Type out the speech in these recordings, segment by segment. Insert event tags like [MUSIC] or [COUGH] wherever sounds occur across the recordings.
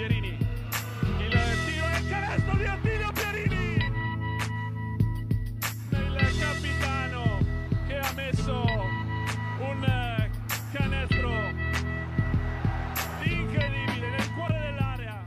Pierini. Il tiro e il canestro di Attilio Pierini. Il capitano che ha messo un canestro incredibile nel cuore dell'area.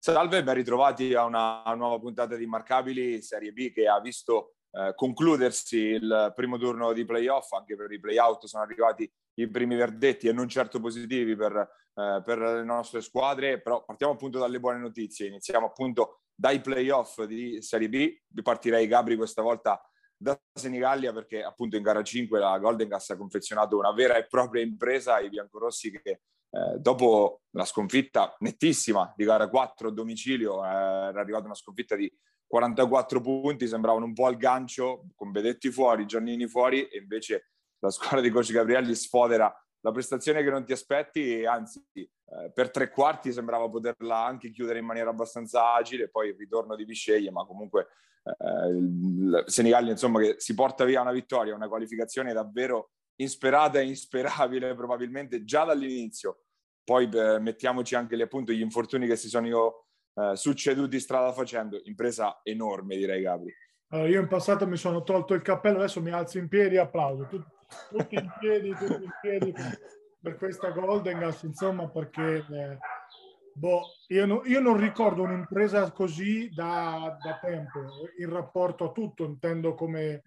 Salve, ben ritrovati a una nuova puntata di Immarcabili Serie B che ha visto eh, concludersi il primo turno di playoff, anche per i playout sono arrivati i primi verdetti e non certo positivi per, eh, per le nostre squadre, però partiamo appunto dalle buone notizie, iniziamo appunto dai playoff di Serie B, partirei Gabri questa volta da Senigallia perché appunto in gara 5 la Golden Gas ha confezionato una vera e propria impresa ai biancorossi che eh, dopo la sconfitta nettissima di gara 4 a domicilio eh, era arrivata una sconfitta di 44 punti, sembravano un po' al gancio con Bedetti fuori, Giannini fuori e invece la squadra di coach Gabrielli sfodera la prestazione che non ti aspetti e anzi eh, per tre quarti sembrava poterla anche chiudere in maniera abbastanza agile, poi il ritorno di Bisceglie, ma comunque eh, il Senigallia insomma che si porta via una vittoria, una qualificazione davvero insperata e insperabile probabilmente già dall'inizio. Poi eh, mettiamoci anche appunto gli infortuni che si sono eh, succeduti strada facendo, impresa enorme direi Gabri. Allora, io in passato mi sono tolto il cappello, adesso mi alzo in piedi e applaudo. Tut- tutti in piedi, tutti in piedi per questa Golden Gas, insomma, perché eh, boh, io, no, io, non ricordo un'impresa così da, da, tempo, in rapporto a tutto, intendo come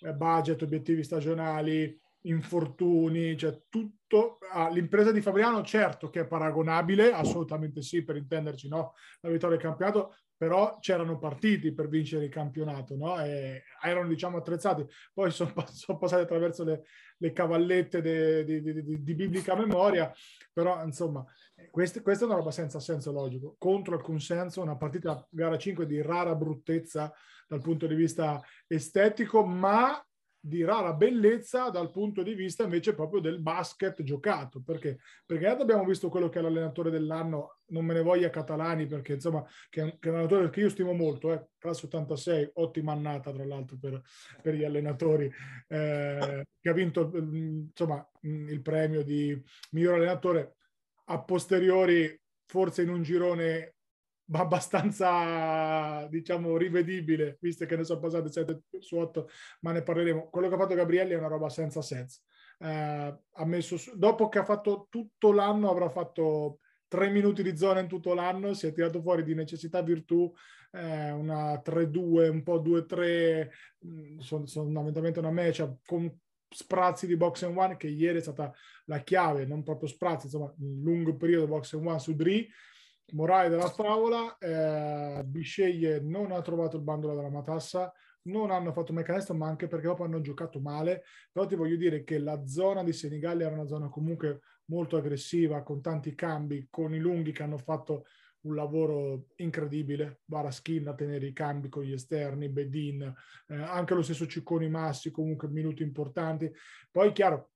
eh, budget, obiettivi stagionali, infortuni, cioè tutto. Ah, l'impresa di Fabriano, certo che è paragonabile, assolutamente sì, per intenderci, no? La vittoria del campionato, però c'erano partiti per vincere il campionato, no? E erano, diciamo, attrezzati. Poi sono, sono passati attraverso le, le cavallette di, di, di, di, biblica memoria, però, insomma, questa, questa è una roba senza senso logico. Contro il consenso, una partita gara 5 di rara bruttezza dal punto di vista estetico, ma di rara bellezza dal punto di vista invece proprio del basket giocato. Perché? Perché abbiamo visto quello che è l'allenatore dell'anno, non me ne voglia Catalani, perché insomma, che è un allenatore che io stimo molto, eh, classe 86, ottima annata tra l'altro per, per gli allenatori, eh, che ha vinto insomma il premio di miglior allenatore a posteriori forse in un girone abbastanza, diciamo, rivedibile, visto che ne sono passate 7 su 8, ma ne parleremo. Quello che ha fatto Gabrielli è una roba senza senso. Eh, ha messo su, dopo che ha fatto tutto l'anno, avrà fatto tre minuti di zona in tutto l'anno, si è tirato fuori di necessità virtù eh, una 3-2, un po' 2-3, mm, sono, fondamentalmente una match con sprazzi di box and one che ieri è stata la chiave, non proprio sprazzi, insomma, un lungo periodo box and one su Dri, morale della favola, eh, Bisceglie non ha trovato il bandolo della matassa, non hanno fatto mai canestro, ma anche perché dopo hanno giocato male. Però ti voglio dire che la zona di Senigallia era una zona comunque molto aggressiva, con tanti cambi, con i lunghi che hanno fatto un lavoro incredibile. Baraskin a tenere i cambi con gli esterni, Bedin, eh, anche lo stesso Cicconi Massi, comunque minuti importanti. Poi, chiaro,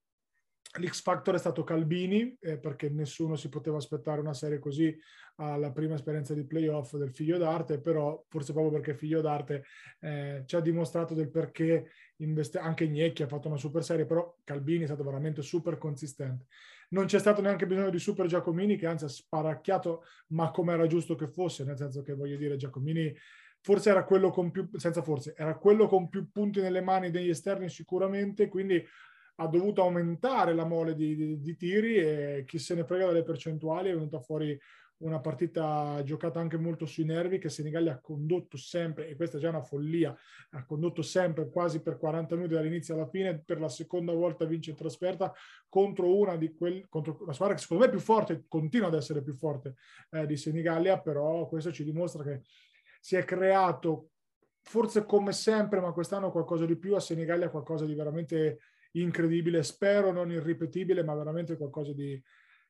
L'X Factor è stato Calbini, eh, perché nessuno si poteva aspettare una serie così alla prima esperienza di playoff del figlio d'arte, però forse proprio perché figlio d'arte eh, ci ha dimostrato del perché investe- anche Gnecchi ha fatto una super serie, però Calbini è stato veramente super consistente. Non c'è stato neanche bisogno di Super Giacomini, che anzi ha sparacchiato, ma come era giusto che fosse, nel senso che voglio dire, Giacomini forse era quello con più, senza forse, era quello con più punti nelle mani degli esterni sicuramente, quindi ha dovuto aumentare la mole di, di, di, tiri e chi se ne frega delle percentuali è venuta fuori una partita giocata anche molto sui nervi che Senigallia ha condotto sempre, e questa è già una follia, ha condotto sempre quasi per 40 minuti dall'inizio alla fine, per la seconda volta vince in trasferta contro una di quelle, contro una squadra che secondo me è più forte, continua ad essere più forte eh, di Senigallia, però questo ci dimostra che si è creato forse come sempre, ma quest'anno qualcosa di più, a Senigallia qualcosa di veramente incredibile, spero non irripetibile, ma veramente qualcosa di,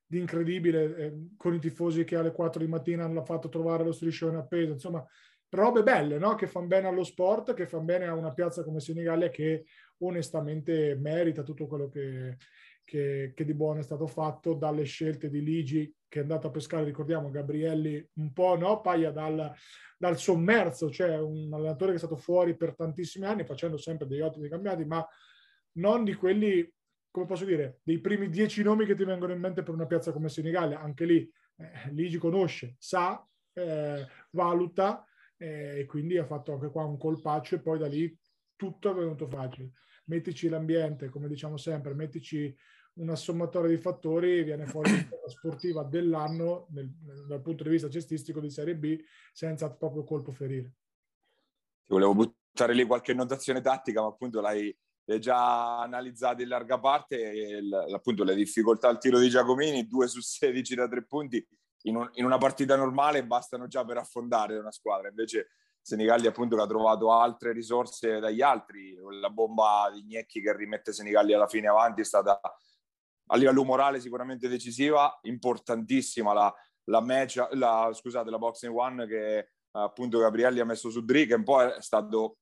di incredibile, eh, con i tifosi che alle 4 di mattina hanno fatto trovare lo striscione appeso, insomma, robe belle, no? che fanno bene allo sport, che fanno bene a una piazza come Senigallia che onestamente merita tutto quello che, che, che, di buono è stato fatto dalle scelte di Ligi che è andato a pescare, ricordiamo Gabrielli un po' no, paia dal, dal sommerso, cioè un allenatore che è stato fuori per tantissimi anni facendo sempre degli ottimi campionati, ma non di quelli come posso dire, dei primi dieci nomi che ti vengono in mente per una piazza come Senigallia. Anche lì, eh, Ligi conosce, sa, eh, valuta eh, e quindi ha fatto anche qua un colpaccio e poi da lì tutto è venuto facile. Mettici l'ambiente, come diciamo sempre, mettici una sommatoria di fattori, viene fuori la sportiva dell'anno nel, dal punto di vista cestistico di Serie B senza proprio colpo ferire. Ti volevo buttare lì qualche notazione tattica, ma appunto l'hai, l'hai già analizzata in larga parte. Il, appunto le difficoltà al tiro di Giacomini, 2 su 16 da tre punti, in, un, in, una partita normale bastano già per affondare una squadra. Invece Senigalli appunto che ha trovato altre risorse dagli altri, la bomba di Gnecchi che rimette Senigalli alla fine avanti è stata a livello morale sicuramente decisiva, importantissima la, la match, la, scusate, la boxing one che appunto Gabrielli ha messo su Dri, che un po' è stato,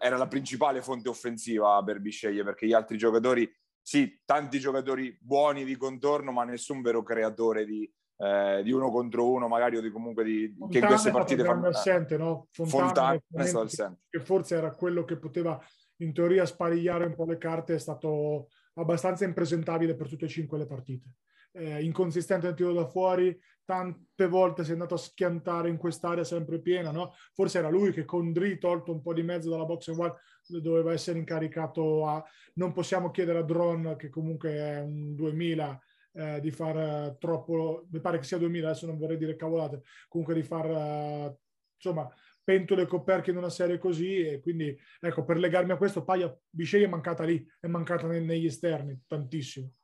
era la principale fonte offensiva per Bisceglie, perché gli altri giocatori, sì, tanti giocatori buoni di contorno, ma nessun vero creatore di, eh, di uno contro uno, magari o di comunque di, che in queste partite fanno assente, no? Fontana, Fontana è stato assente. Che forse era quello che poteva in teoria sparigliare un po' le carte, è stato abbastanza impresentabile per tutte e cinque le partite. Eh, inconsistente nel tiro da fuori, tante volte si è andato a schiantare in quest'area sempre piena, no? Forse era lui che con Dri tolto un po' di mezzo dalla box and one doveva essere incaricato a... Non possiamo chiedere a Drone, che comunque è un 2000, eh, di far uh, troppo... Mi pare che sia 2000, adesso non vorrei dire cavolate, comunque di far... Uh, insomma, pentole coperche in una serie così e quindi ecco per legarmi a questo Paia Bisceglie è mancata lì è mancata negli esterni tantissimo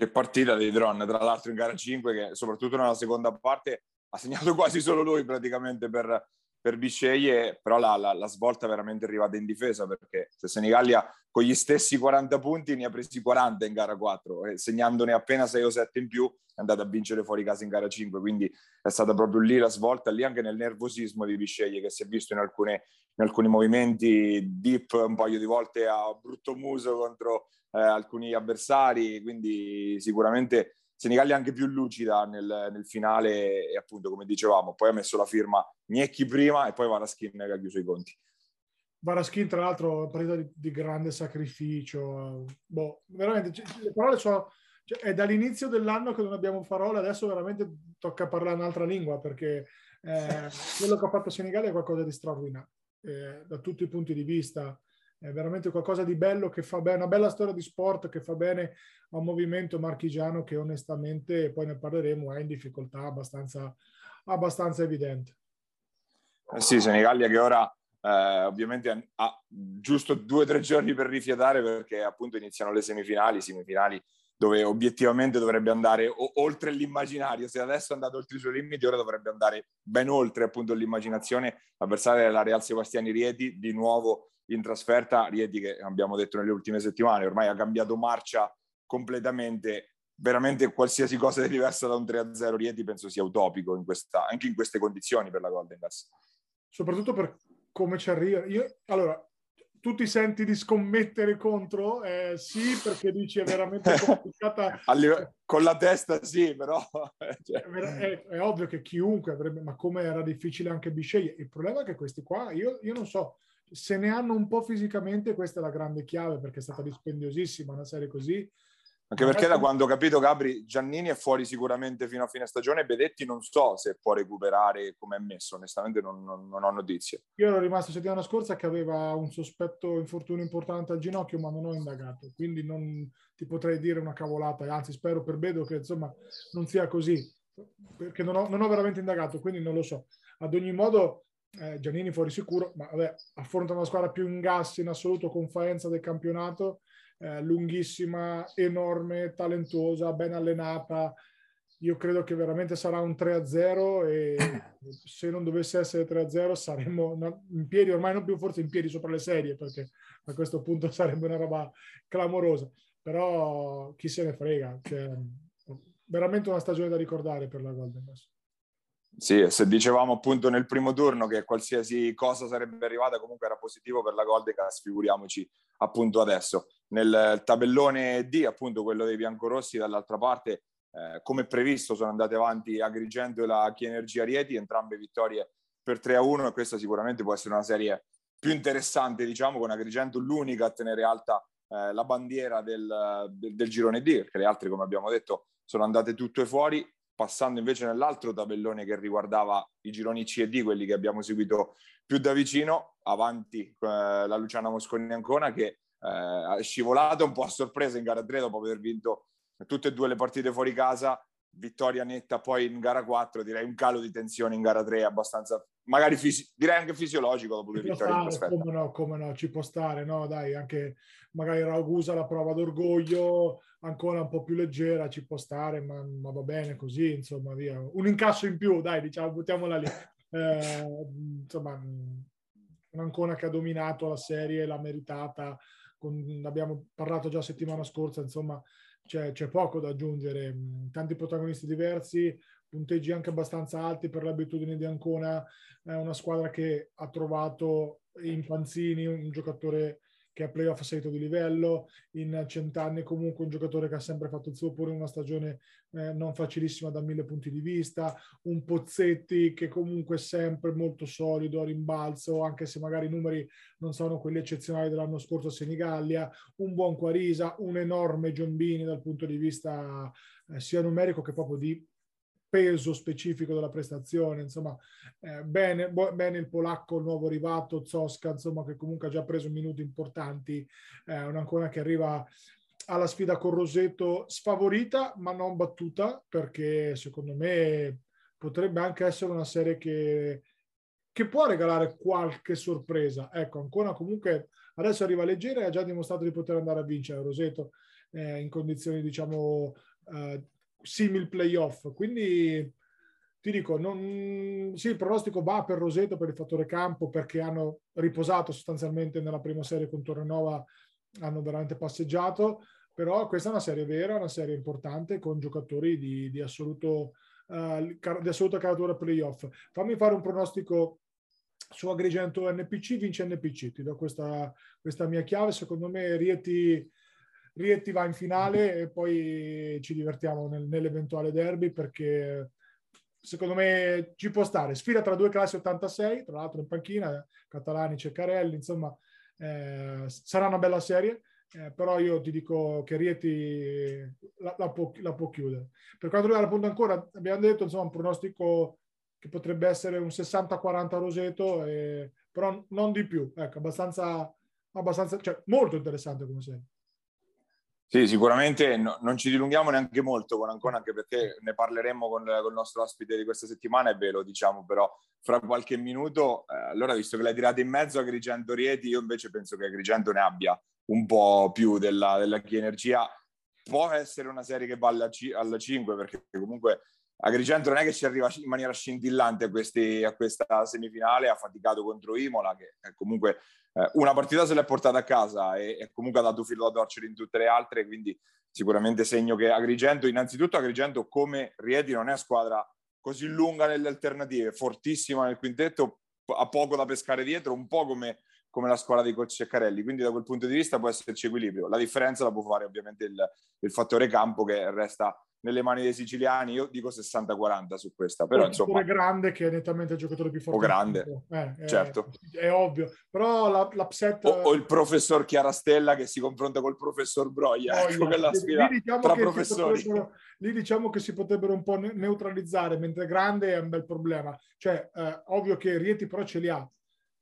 che partita dei drone tra l'altro in gara 5 che soprattutto nella seconda parte ha segnato [LAUGHS] quasi solo lui praticamente per, per Bisceglie, però la, la, la, svolta è veramente arrivata in difesa perché se Senigallia con gli stessi 40 punti ne ha presi 40 in gara 4 e segnandone appena 6 o 7 in più è andata a vincere fuori casa in gara 5 quindi è stata proprio lì la svolta lì anche nel nervosismo di Bisceglie che si è visto in, alcune, in alcuni movimenti deep un paio di volte a brutto muso contro eh, alcuni avversari quindi sicuramente Senigallia anche più lucida nel, nel, finale e appunto come dicevamo poi ha messo la firma Gnecchi prima e poi Varaskin che ha chiuso i conti. Varaskin tra l'altro partita di, di grande sacrificio, boh, veramente cioè, le parole sono, cioè, è dall'inizio dell'anno che non abbiamo parole, adesso veramente tocca parlare un'altra lingua perché eh, quello che ha fatto Senigallia è qualcosa di straordinario eh, da tutti i punti di vista è veramente qualcosa di bello che fa bene, una bella storia di sport che fa bene a un movimento marchigiano che onestamente, poi ne parleremo, è in difficoltà abbastanza, abbastanza evidente. Eh sì, Senigallia che ora eh, ovviamente ha giusto due o tre giorni per rifiatare perché appunto iniziano le semifinali, semifinali dove obiettivamente dovrebbe andare o- oltre l'immaginario. Se adesso è andato oltre i suoi limiti, ora dovrebbe andare ben oltre appunto l'immaginazione. L'avversario è la Real Sebastiani Rieti, di nuovo in trasferta, Rieti che abbiamo detto nelle ultime settimane, ormai ha cambiato marcia completamente, veramente qualsiasi cosa di diversa da un 3-0 Rieti penso sia utopico in questa, anche in queste condizioni per la Golden Gas. Soprattutto per come ci arriva. Io, allora, tu ti senti di scommettere contro? Eh, sì, perché dici è veramente [LAUGHS] complicata. Con la testa sì, però... [LAUGHS] Cioè. È, è, ovvio che chiunque avrebbe, ma come era difficile anche Bisceglie. Il problema è che questi qua, io, io non so, se ne hanno un po' fisicamente, questa è la grande chiave perché è stata dispendiosissima una serie così. Anche perché da quando ho capito Gabri, Giannini è fuori sicuramente fino a fine stagione, Bedetti non so se può recuperare come è messo, onestamente non, non, non, ho notizie. Io ero rimasto settimana scorsa che aveva un sospetto infortunio importante al ginocchio, ma non ho indagato, quindi non ti potrei dire una cavolata, anzi spero per Bedo che insomma non sia così, perché non ho, non ho veramente indagato, quindi non lo so. Ad ogni modo eh, Giannini fuori sicuro, ma vabbè, affronta una squadra più in gas in assoluto con Faenza del campionato, eh, lunghissima, enorme, talentuosa, ben allenata. Io credo che veramente sarà un 3-0 e [COUGHS] se non dovesse essere 3-0 saremmo in piedi, ormai non più forse in piedi sopra le serie, perché a questo punto [LAUGHS] sarebbe una roba clamorosa. Però chi se ne frega, cioè, veramente una stagione da ricordare per la Golden Pass. Sì, se dicevamo appunto nel primo turno che qualsiasi cosa sarebbe arrivata comunque era positivo per la Goldecast, figuriamoci appunto adesso. Nel tabellone D, appunto quello dei biancorossi, dall'altra parte, eh, come previsto, sono andate avanti Agrigento e la Chi Energia Rieti, entrambe vittorie per 3-1 e questa sicuramente può essere una serie più interessante, diciamo, con Agrigento l'unica a tenere alta eh, la bandiera del, del, del, girone D, perché le altre, come abbiamo detto, sono andate tutte fuori, passando invece nell'altro tabellone che riguardava i gironi C e D, quelli che abbiamo seguito più da vicino, avanti eh, la Luciana Mosconi Ancona che eh, è scivolata un po' a sorpresa in gara 3 dopo aver vinto tutte e due le partite fuori casa, vittoria netta poi in gara 4, direi un calo di tensione in gara 3 abbastanza, magari fisi- direi anche fisiologico dopo due vittorie stare, Come no, come no, ci può stare, no dai, anche magari Ragusa la prova d'orgoglio, ancora un po' più leggera, ci può stare, ma, ma va bene così, insomma, via. Un incasso in più, dai, diciamo, buttiamola lì. [LAUGHS] Eh, insomma, un'Ancona che ha dominato la serie, l'ha meritata, con, abbiamo parlato già settimana scorsa, insomma, c'è, c'è, poco da aggiungere, tanti protagonisti diversi, punteggi anche abbastanza alti per l'abitudine di Ancona, è una squadra che ha trovato in Panzini un giocatore che a playoff ha salito di livello, in cent'anni comunque un giocatore che ha sempre fatto il suo pure in una stagione eh, non facilissima da mille punti di vista, un Pozzetti che comunque è sempre molto solido a rimbalzo, anche se magari i numeri non sono quelli eccezionali dell'anno scorso a Senigallia, un buon Quarisa, un enorme Giombini dal punto di vista eh, sia numerico che proprio di peso specifico della prestazione, insomma, eh, bene, bo- bene, il polacco il nuovo arrivato, Zoska, insomma, che comunque ha già preso minuti importanti, eh, un'ancona che arriva alla sfida con Roseto sfavorita, ma non battuta, perché secondo me potrebbe anche essere una serie che, che può regalare qualche sorpresa. Ecco, ancora comunque adesso arriva leggera e ha già dimostrato di poter andare a vincere Roseto eh, in condizioni, diciamo, eh, simil playoff. Quindi ti dico, non, sì, il pronostico va per Roseto per il fattore campo perché hanno riposato sostanzialmente nella prima serie con Torrenova, hanno veramente passeggiato, però questa è una serie vera, una serie importante con giocatori di, di, assoluto, uh, di assoluta caratura playoff. Fammi fare un pronostico su Agrigento NPC, vince NPC, ti do questa, questa mia chiave, secondo me Rieti Rieti va in finale e poi ci divertiamo nel, nell'eventuale derby perché secondo me ci può stare. Sfida tra due classi 86, tra l'altro in panchina, Catalani, Ceccarelli, insomma eh, sarà una bella serie. Eh, però io ti dico che Rieti la, la, può, la, può, chiudere. Per quanto riguarda appunto ancora, abbiamo detto insomma un pronostico che potrebbe essere un 60-40 Roseto, eh, però non di più, ecco, abbastanza, abbastanza cioè molto interessante come serie. Sì, sicuramente no, non ci dilunghiamo neanche molto con Ancona, anche perché ne parleremo con, con, il nostro ospite di questa settimana e ve lo diciamo però fra qualche minuto. Eh, allora, visto che l'hai tirata in mezzo a Agrigento Rieti, io invece penso che Agrigento ne abbia un po' più della, della chi energia. Può essere una serie che va alla, alla 5, perché comunque Agrigento non è che ci arriva in maniera scintillante a, questi, a questa semifinale, ha faticato contro Imola, che comunque eh, una partita se l'è portata a casa e, e, comunque ha dato filo da torcere in tutte le altre, quindi sicuramente segno che Agrigento, innanzitutto Agrigento come Rieti non è squadra così lunga nelle alternative, fortissima nel quintetto, ha poco da pescare dietro, un po' come, come la squadra di coach Ceccarelli, quindi da quel punto di vista può esserci equilibrio. La differenza la può fare ovviamente il, il fattore campo che resta nelle mani dei siciliani, io dico 60-40 su questa, però insomma... grande che è nettamente il giocatore più forte. O grande, eh, certo. È, ovvio, però la, l'upset... O, o, il professor Chiarastella che si confronta col professor Broia, oh, ecco quella sfida lì diciamo tra professori. Lì diciamo che si potrebbero un po' neutralizzare, mentre grande è un bel problema. Cioè, eh, ovvio che Rieti però ce li ha,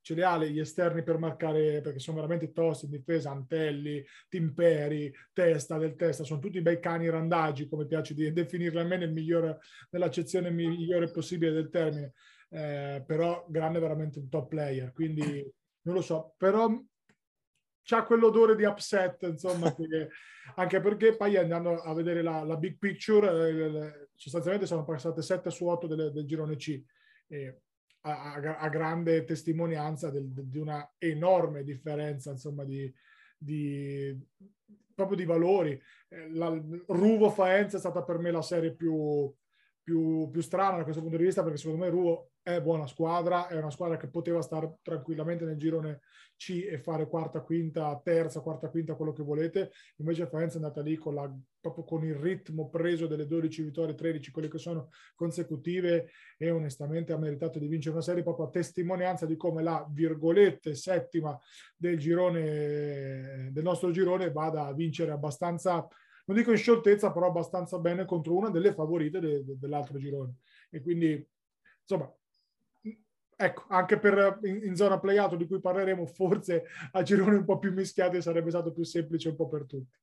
ce li ha gli esterni per marcare, perché sono veramente tosti in difesa, Antelli, Timperi, Testa del Testa, sono tutti bei cani randagi, come piace di definirli a me nel migliore, nell'accezione migliore possibile del termine, eh, però grande veramente un top player, quindi non lo so, però c'ha quell'odore di upset, insomma, che, [LAUGHS] anche perché poi andando a vedere la, la big picture, eh, sostanzialmente sono passate 7 su 8 del, del girone C. E a, a grande testimonianza del, di una enorme differenza, insomma, di, di proprio di valori. Eh, la, Ruvo Faenza è stata per me la serie più, più, più strana da questo punto di vista perché secondo me Ruo è buona squadra, è una squadra che poteva stare tranquillamente nel girone C e fare quarta, quinta, terza, quarta, quinta, quello che volete. Invece Faenza è andata lì con, la, proprio con il ritmo preso delle 12 vittorie, 13, quelle che sono consecutive e onestamente ha meritato di vincere una serie proprio a testimonianza di come la virgolette settima del girone del nostro girone vada a vincere abbastanza non dico in scioltezza, però abbastanza bene contro una delle favorite de, de, dell'altro girone. E quindi, insomma, ecco, anche per in, in zona playout di cui parleremo, forse a gironi un po' più mischiati sarebbe stato più semplice un po' per tutti.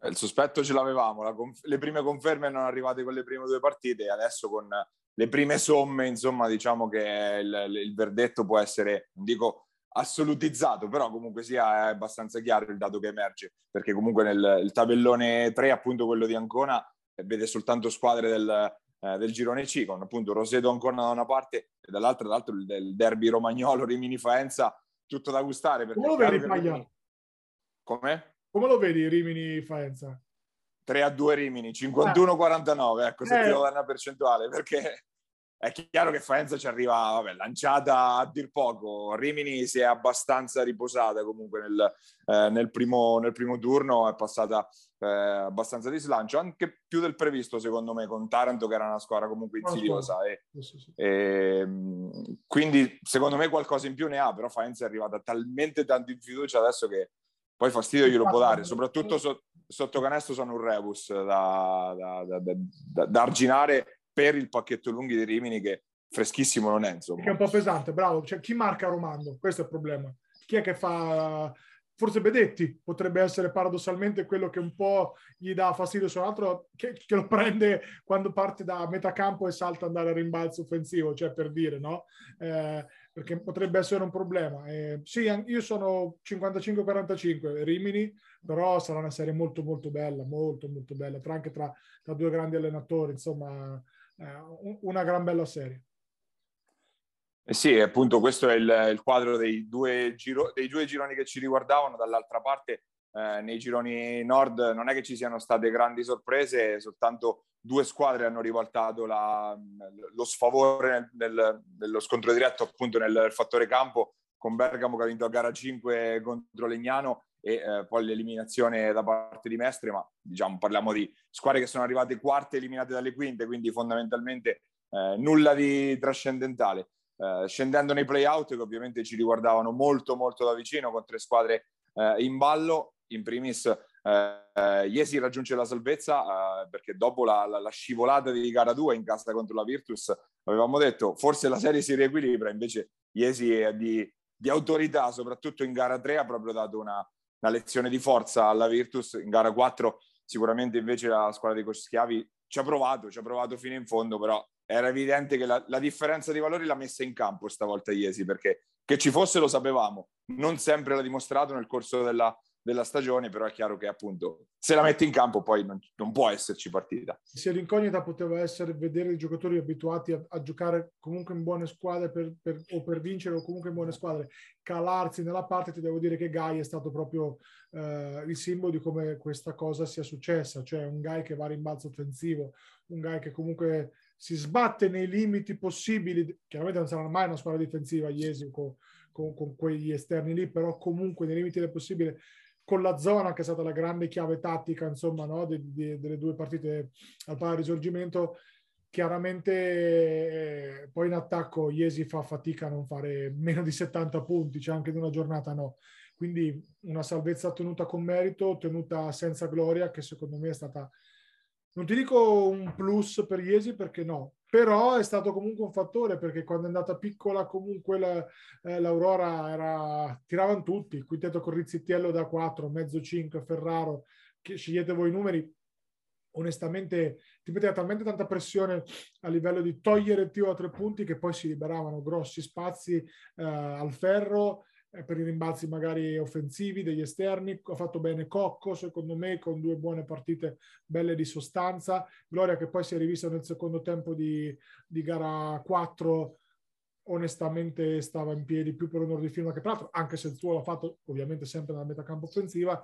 Eh, il sospetto ce l'avevamo, conf- le prime conferme erano arrivate con le prime due partite adesso con le prime somme, insomma, diciamo che il, il verdetto può essere, non dico assolutizzato, però comunque sia abbastanza chiaro il dato che emerge, perché comunque nel tabellone 3, appunto quello di Ancona, vede soltanto squadre del, eh, del girone C, con appunto Roseto Ancona da una parte e dall'altra, dall'altro il, il derby romagnolo Rimini Faenza, tutto da gustare. Come lo vedi Rimini... Come? Come lo vedi Rimini Faenza? 3 a 2 Rimini, 51-49, eh. ecco, se eh. ti devo dare una percentuale, perché è chiaro che Faenza ci arriva vabbè, lanciata a dir poco. Rimini si è abbastanza riposata comunque nel, eh, nel, primo, nel primo, turno, è passata eh, abbastanza di slancio, anche più del previsto secondo me con Taranto che era una squadra comunque insidiosa. E, sì, sì. E, ehm, quindi secondo me qualcosa in più ne ha, però Faenza è arrivata talmente tanto in fiducia adesso che poi fastidio glielo può dare, soprattutto so, sotto canestro sono un rebus da, da, da, da arginare per il pacchetto lunghi di Rimini che freschissimo non è insomma. Che è un po' pesante, bravo. Cioè, chi marca Romando? Questo è il problema. Chi è che fa... Forse Bedetti potrebbe essere paradossalmente quello che un po' gli dà fastidio su un altro, che, che lo prende quando parte da metà campo e salta andare a rimbalzo offensivo, cioè per dire, no? Eh, perché potrebbe essere un problema. Eh, sì, io sono 55-45, Rimini, però sarà una serie molto molto bella, molto molto bella, tra anche tra, tra due grandi allenatori, insomma eh, una gran bella serie. Eh sì, appunto questo è il, il quadro dei due, giro, dei due, gironi che ci riguardavano. Dall'altra parte, eh, nei gironi nord non è che ci siano state grandi sorprese, soltanto due squadre hanno rivoltato la, lo sfavore nel, nel, nello scontro diretto appunto nel fattore campo con Bergamo che ha vinto a gara 5 contro Legnano e eh, poi l'eliminazione da parte di Mestre, ma diciamo parliamo di squadre che sono arrivate quarte eliminate dalle quinte, quindi fondamentalmente eh, nulla di trascendentale. Eh, scendendo nei play-out che ovviamente ci riguardavano molto molto da vicino con tre squadre eh, in ballo, in primis eh, Iesi raggiunge la salvezza eh, perché dopo la, la, la, scivolata di gara 2 in casa contro la Virtus avevamo detto forse la serie si riequilibra, invece Iesi è di, di autorità, soprattutto in gara 3 ha proprio dato una, una lezione di forza alla Virtus. In gara 4 sicuramente invece la squadra dei coach schiavi ci ha provato, ci ha provato fino in fondo, però era evidente che la, la differenza di valori l'ha messa in campo stavolta Iesi, perché che ci fosse lo sapevamo, non sempre l'ha dimostrato nel corso della, della stagione, però è chiaro che appunto se la metti in campo poi non, non può esserci partita. Se l'incognita poteva essere vedere i giocatori abituati a, a giocare comunque in buone squadre per, per, o per vincere o comunque in buone squadre, calarsi nella parte, ti devo dire che Gai è stato proprio eh, il simbolo di come questa cosa sia successa, cioè un Gai che va a rimbalzo offensivo, un Gai che comunque si sbatte nei limiti possibili, chiaramente non sarà mai una squadra difensiva Iesi con, con quegli esterni lì, però comunque nei limiti del possibile con la zona che è stata la grande chiave tattica insomma no, de, de, delle due partite al pari risorgimento chiaramente eh, poi in attacco Iesi fa fatica a non fare meno di 70 punti c'è anche in una giornata no. Quindi una salvezza tenuta con merito tenuta senza gloria che secondo me è stata non ti dico un plus per Iesi perché no però è stato comunque un fattore perché quando è andata piccola comunque la, eh, l'Aurora era, tiravano tutti, quintetto con Rizzitiello da 4, mezzo 5, Ferraro, che scegliete voi i numeri, onestamente ti metteva talmente tanta pressione a livello di togliere il tiro a tre punti che poi si liberavano grossi spazi eh, al ferro per i rimbalzi magari offensivi degli esterni. Ha fatto bene Cocco, secondo me, con due buone partite belle di sostanza. Gloria che poi si è rivista nel secondo tempo di, di gara 4 onestamente stava in piedi più per onore di firma che per altro, anche se il suo l'ha fatto ovviamente sempre nella metacampo offensiva.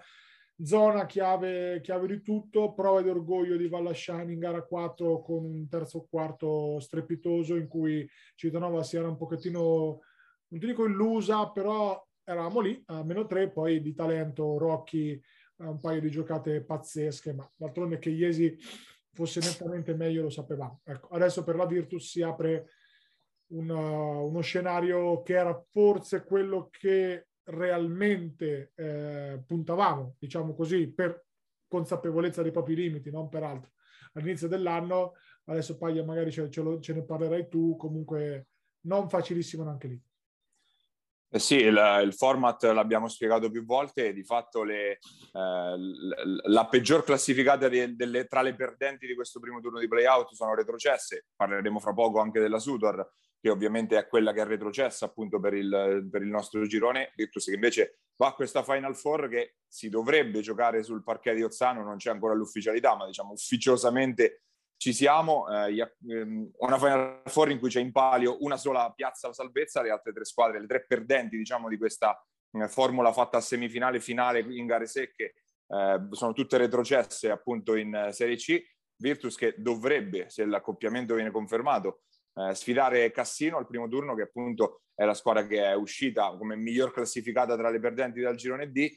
zona chiave, chiave di tutto, prova di orgoglio di Vallasciani in gara 4 con un terzo quarto strepitoso in cui Citanova si era un pochettino, non ti dico illusa, però eravamo lì a meno 3, poi di talento Rocchi un paio di giocate pazzesche, ma d'altronde che Iesi fosse nettamente meglio lo sapevamo. Ecco, adesso per la Virtus si apre un, uno scenario che era forse quello che realmente eh, puntavamo, diciamo così, per consapevolezza dei propri limiti, non per altro. All'inizio dell'anno, adesso Paglia magari ce, ce, lo, ce ne parlerai tu, comunque non facilissimo neanche lì. Eh sì, il, il, format l'abbiamo spiegato più volte di fatto le, eh, la peggior classificata di, delle, tra le perdenti di questo primo turno di playout sono retrocesse. Parleremo fra poco anche della Sudor, che ovviamente è quella che è retrocessa appunto per il, per il nostro girone. Virtus che invece va a questa Final Four che si dovrebbe giocare sul parquet di Ozzano, non c'è ancora l'ufficialità, ma diciamo ufficiosamente ci siamo, eh, ehm, una Final Four in cui c'è in palio una sola piazza salvezza, le altre tre squadre, le tre perdenti diciamo di questa eh, formula fatta a semifinale finale in gare secche, eh, sono tutte retrocesse appunto in eh, Serie C. Virtus che dovrebbe, se l'accoppiamento viene confermato, eh, sfidare Cassino al primo turno, che appunto è la squadra che è uscita come miglior classificata tra le perdenti dal girone D.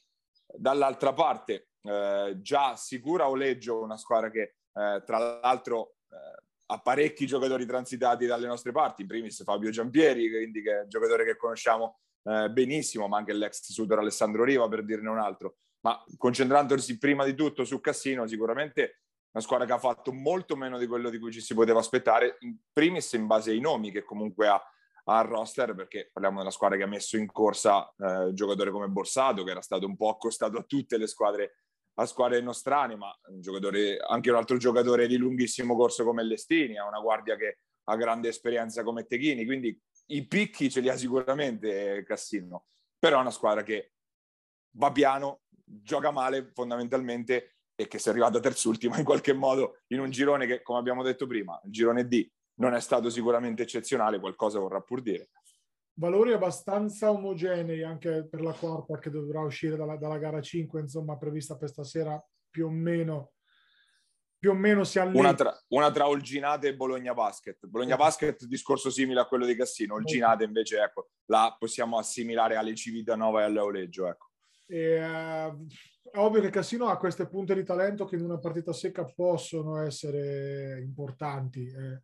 Dall'altra parte, eh, già sicura Oleggio, una squadra che eh, tra l'altro eh, ha parecchi giocatori transitati dalle nostre parti, in primis Fabio Giampieri, quindi che è un giocatore che conosciamo eh, benissimo, ma anche l'ex Sudor Alessandro Riva per dirne un altro. Ma concentrandosi prima di tutto su Cassino, sicuramente una squadra che ha fatto molto meno di quello di cui ci si poteva aspettare, in primis in base ai nomi che comunque ha al roster, perché parliamo della squadra che ha messo in corsa eh, giocatore come Borsato, che era stato un po' accostato a tutte le squadre a squadre nostrane, ma un anche un altro giocatore di lunghissimo corso come Lestini, ha una guardia che ha grande esperienza come Techini, quindi i picchi ce li ha sicuramente Cassino, però è una squadra che va piano, gioca male fondamentalmente e che si è arrivata terzultima in qualche modo in un girone che, come abbiamo detto prima, il girone D non è stato sicuramente eccezionale, qualcosa vorrà pur dire valori abbastanza omogenei anche per la quarta che dovrà uscire dalla, dalla gara 5, insomma, prevista per stasera più o meno più o meno si allena. Una tra, una tra Olginate e Bologna Basket. Bologna Basket, discorso simile a quello di Cassino. Olginate invece, ecco, la possiamo assimilare alle Civitanova e all'Auleggio, ecco. E, uh, è ovvio che Cassino ha queste punte di talento che in una partita secca possono essere importanti. Eh,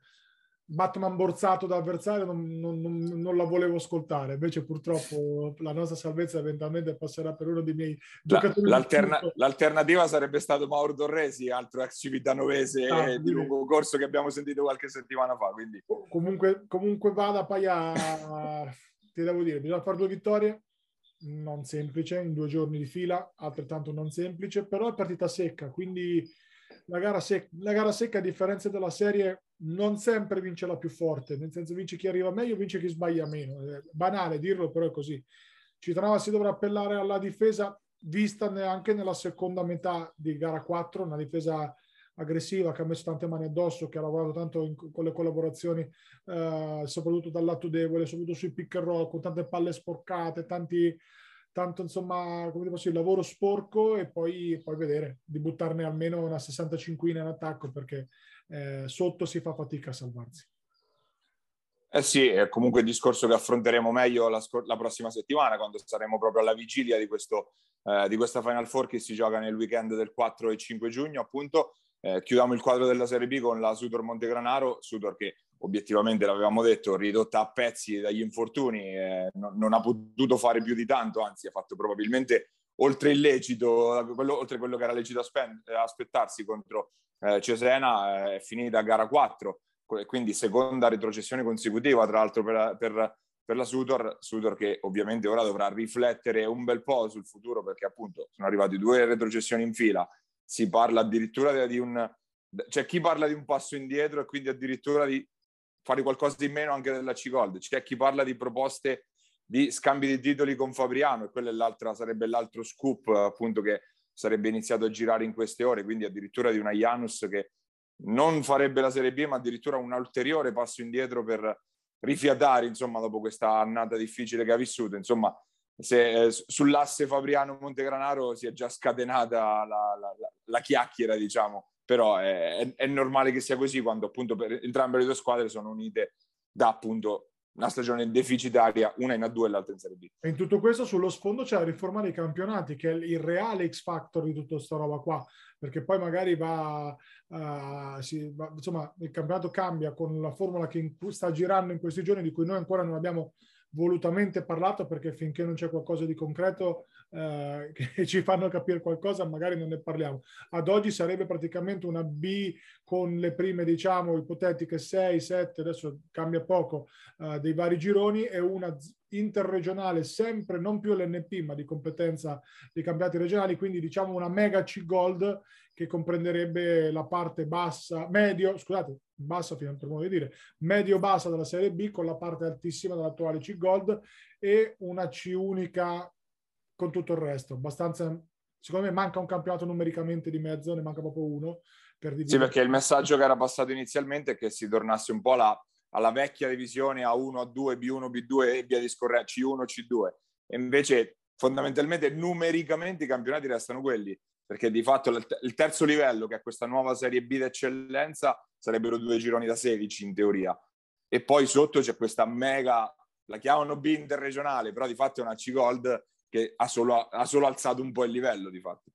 Batman borzato da avversario non, non, non, non, la volevo ascoltare, invece purtroppo la nostra salvezza eventualmente passerà per uno dei miei giocatori. L'alterna- l'alternativa sarebbe stato Mauro Torresi, altro ex civitanovese ah, di lungo corso che abbiamo sentito qualche settimana fa. Quindi. Comunque, comunque vada, Paia, ti devo dire, bisogna fare due vittorie, non semplice, in due giorni di fila, altrettanto non semplice, però è partita secca, quindi la gara, sec- la gara secca a differenza della serie non sempre vince la più forte, nel senso vince chi arriva meglio, vince chi sbaglia meno. È banale dirlo, però è così. Cittadella si dovrà appellare alla difesa vista anche nella seconda metà di gara 4, una difesa aggressiva che ha messo tante mani addosso, che ha lavorato tanto in, con le collaborazioni, eh, soprattutto dal lato debole, soprattutto sui pick and roll, con tante palle sporcate, tanti, tanto insomma, come posso dire, lavoro sporco e poi, poi vedere di buttarne almeno una 65 in attacco perché eh, sotto si fa fatica a salvarsi. Eh sì, è comunque il discorso che affronteremo meglio la, scor- la prossima settimana, quando saremo proprio alla vigilia di, questo, eh, di, questa Final Four che si gioca nel weekend del 4 e 5 giugno, appunto. Eh, chiudiamo il quadro della Serie B con la Sudor Montegranaro, Sudor che obiettivamente l'avevamo detto, ridotta a pezzi dagli infortuni, eh, non, non, ha potuto fare più di tanto, anzi ha fatto probabilmente oltre il lecito, quello, oltre quello che era lecito aspettarsi contro eh, Cesena, eh, è finita a gara 4, quindi seconda retrocessione consecutiva, tra l'altro per, per, per la Sudor, Sudor che ovviamente ora dovrà riflettere un bel po' sul futuro perché appunto sono arrivati due retrocessioni in fila, si parla addirittura di un... C'è chi parla di un passo indietro e quindi addirittura di fare qualcosa di meno anche della C-Gold. C'è chi parla di proposte di scambi di titoli con Fabriano e quello sarebbe l'altro scoop appunto che sarebbe iniziato a girare in queste ore, quindi addirittura di una Janus che non farebbe la Serie B ma addirittura un ulteriore passo indietro per rifiatare insomma dopo questa annata difficile che ha vissuto. Insomma se, eh, sull'asse Fabriano-Montegranaro si è già scatenata la, la, la, la chiacchiera, diciamo, però è, è, è, normale che sia così quando appunto per entrambe le due squadre sono unite da appunto una stagione deficitaria, una in A2 e l'altra in Serie B. E in tutto questo sullo sfondo c'è la riforma dei campionati, che è il reale X factor di tutta questa roba qua, perché poi magari va, uh, si, va, insomma, il campionato cambia con la formula che in, sta girando in questi giorni, di cui noi ancora non abbiamo volutamente parlato perché finché non c'è qualcosa di concreto eh, [LAUGHS] che ci fanno capire qualcosa magari non ne parliamo. Ad oggi sarebbe praticamente una B con le prime diciamo ipotetiche 6, 7, adesso cambia poco, eh, dei vari gironi e una interregionale sempre non più l'NP ma di competenza dei campionati regionali, quindi diciamo una mega C Gold che comprenderebbe la parte bassa, medio, scusate, bassa fino per modo di dire, medio-bassa della Serie B con la parte altissima dell'attuale C Gold e una C unica con tutto il resto. Abbastanza, secondo me manca un campionato numericamente di mezzo, ne manca proprio uno. Per sì, perché il messaggio che era passato inizialmente è che si tornasse un po' alla, alla vecchia divisione A1, A2, B1, B2 e via discorrendo, C1, C2. E invece fondamentalmente numericamente i campionati restano quelli perché di fatto il terzo livello, che è questa nuova Serie B d'eccellenza, sarebbero due gironi da 16 in teoria. E poi sotto c'è questa mega, la chiamano B interregionale, però di fatto è una C-Gold che ha solo, ha solo alzato un po' il livello di fatto.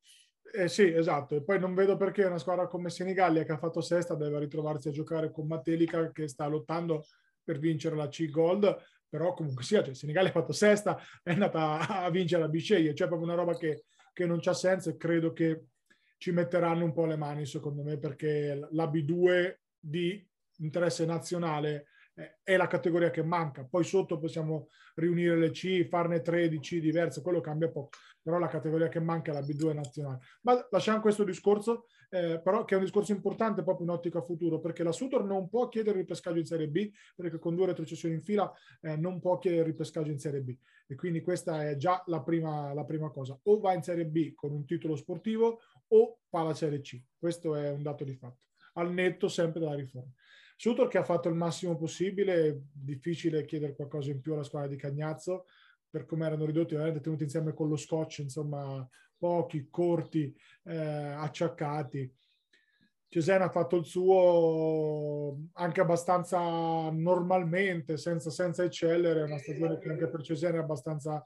Eh sì, esatto. E poi non vedo perché una squadra come Senigallia che ha fatto sesta deve ritrovarsi a giocare con Matelica che sta lottando per vincere la C-Gold, però comunque sia, cioè Senigallia ha fatto sesta, è andata a vincere la Biceglie, cioè proprio una roba che che non c'ha senso e credo che ci metteranno un po' le mani, secondo me, perché la B2 di interesse nazionale eh, è la categoria che manca. Poi sotto possiamo riunire le C, farne 13 diverse, quello cambia poco, però la categoria che manca è la B2 nazionale. Ma lasciamo questo discorso, eh, però che è un discorso importante proprio in ottica futuro, perché la Sutor non può chiedere il ripescaggio in Serie B, perché con due retrocessioni in fila eh, non può chiedere il ripescaggio in Serie B. E quindi questa è già la prima, la prima cosa. O va in Serie B con un titolo sportivo o fa la Serie C. Questo è un dato di fatto, al netto sempre della riforma. Sutor che ha fatto il massimo possibile, difficile chiedere qualcosa in più alla squadra di Cagnazzo, per come erano ridotti, veramente tenuti insieme con lo scotch, insomma, pochi, corti, eh, acciaccati. Cesena ha fatto il suo anche abbastanza normalmente, senza, senza eccellere, è una stagione che anche per Cesena è abbastanza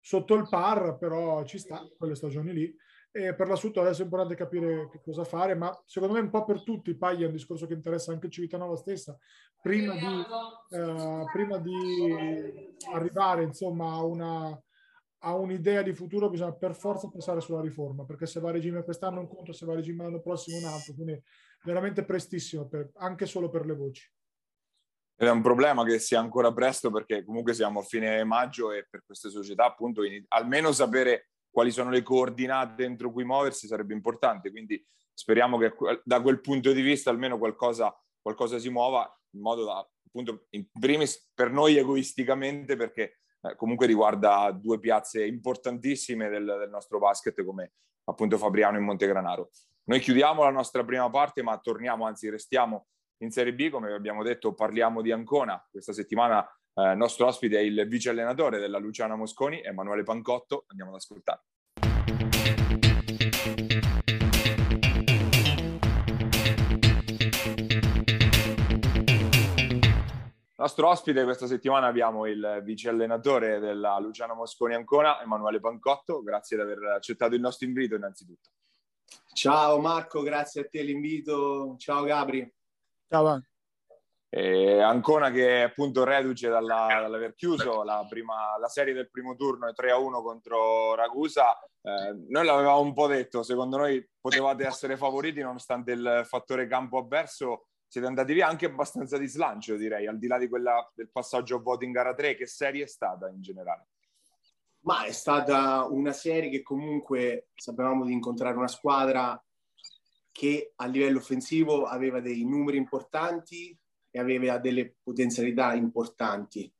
sotto il par, però ci sta, quelle stagioni lì. E per l'assunto adesso è importante capire che cosa fare, ma secondo me un po' per tutti, poi è un discorso che interessa anche Civitanova stessa, prima di, eh, prima di arrivare insomma a una, a un'idea di futuro bisogna per forza pensare sulla riforma, perché se va a regime quest'anno un conto, se va a regime l'anno prossimo un altro, quindi veramente prestissimo, per, anche solo per le voci. È un problema che sia ancora presto perché comunque siamo a fine maggio e per queste società appunto in, almeno sapere quali sono le coordinate entro cui muoversi sarebbe importante, quindi speriamo che da quel punto di vista almeno qualcosa, qualcosa si muova in modo da appunto in primis per noi egoisticamente perché eh, comunque riguarda due piazze importantissime del, del, nostro basket come appunto Fabriano e Montegranaro. Noi chiudiamo la nostra prima parte, ma torniamo, anzi restiamo in Serie B, come abbiamo detto parliamo di Ancona. Questa settimana eh, il nostro ospite è il vice allenatore della Luciana Mosconi, Emanuele Pancotto. Andiamo ad ascoltare. Nostro ospite questa settimana abbiamo il vice allenatore della Luciano Mosconi Ancona, Emanuele Pancotto. Grazie di aver accettato il nostro invito innanzitutto. Ciao Marco, grazie a te l'invito. Ciao Gabri. Ciao. E Ancona che appunto reduce dalla, dall'aver chiuso la, prima, la, serie del primo turno 3-1 contro Ragusa. Eh, noi l'avevamo un po' detto, secondo noi potevate essere favoriti nonostante il fattore campo avverso siete andati via anche abbastanza di slancio, direi, al di là di quella del passaggio a voto in gara 3. Che serie è stata in generale? Ma è stata una serie che comunque sapevamo di incontrare una squadra che a livello offensivo aveva dei numeri importanti e aveva delle potenzialità importanti.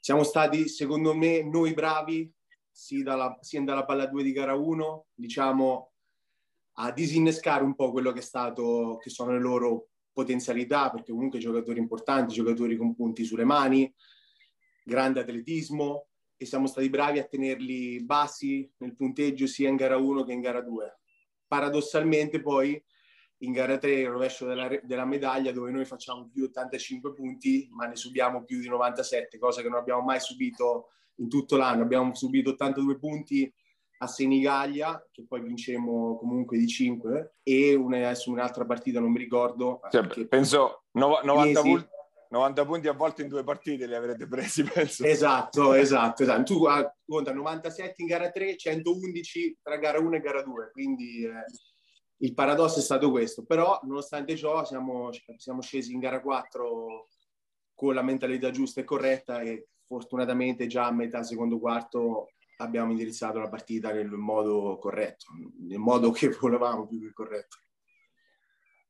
Siamo stati, secondo me, noi bravi, sia dalla, sia dalla palla 2 di gara 1, diciamo, a disinnescare un po' quello che, è stato, che sono le loro potenzialità, perché comunque giocatori importanti, giocatori con punti sulle mani, grande atletismo, e siamo stati bravi a tenerli bassi nel punteggio sia in gara 1 che in gara 2. Paradossalmente poi in gara 3 il rovescio della, della, medaglia dove noi facciamo più 85 punti ma ne subiamo più di 97, cosa che non abbiamo mai subito in tutto l'anno. Abbiamo subito 82 punti a Senigallia, che poi vincemmo comunque di 5, e una, un'altra partita, non mi ricordo. Cioè, penso no, 90, punti, 90, punti, a volte in due partite li avrete presi, [LAUGHS] penso. Esatto, esatto. esatto. Tu ah, conta 97 in gara 3, 111 tra gara 1 e gara 2, quindi eh, il paradosso è stato questo. Però, nonostante ciò, siamo, siamo scesi in gara 4 con la mentalità giusta e corretta e fortunatamente già a metà secondo quarto abbiamo indirizzato la partita nel modo corretto, nel modo che volevamo più che corretto.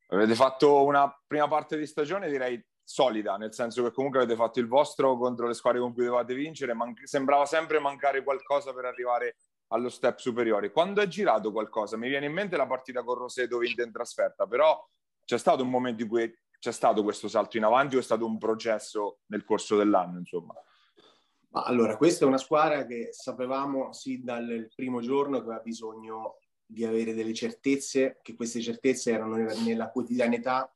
Avete fatto una prima parte di stagione direi solida, nel senso che comunque avete fatto il vostro contro le squadre con cui dovevate vincere, man- sembrava sempre mancare qualcosa per arrivare allo step superiore. Quando è girato qualcosa? Mi viene in mente la partita con Roseto vinta in trasferta, però c'è stato un momento in cui c'è stato questo salto in avanti o è stato un processo nel corso dell'anno, insomma? allora, questa è una squadra che sapevamo sì dal primo giorno che aveva bisogno di avere delle certezze, che queste certezze erano nella, quotidianità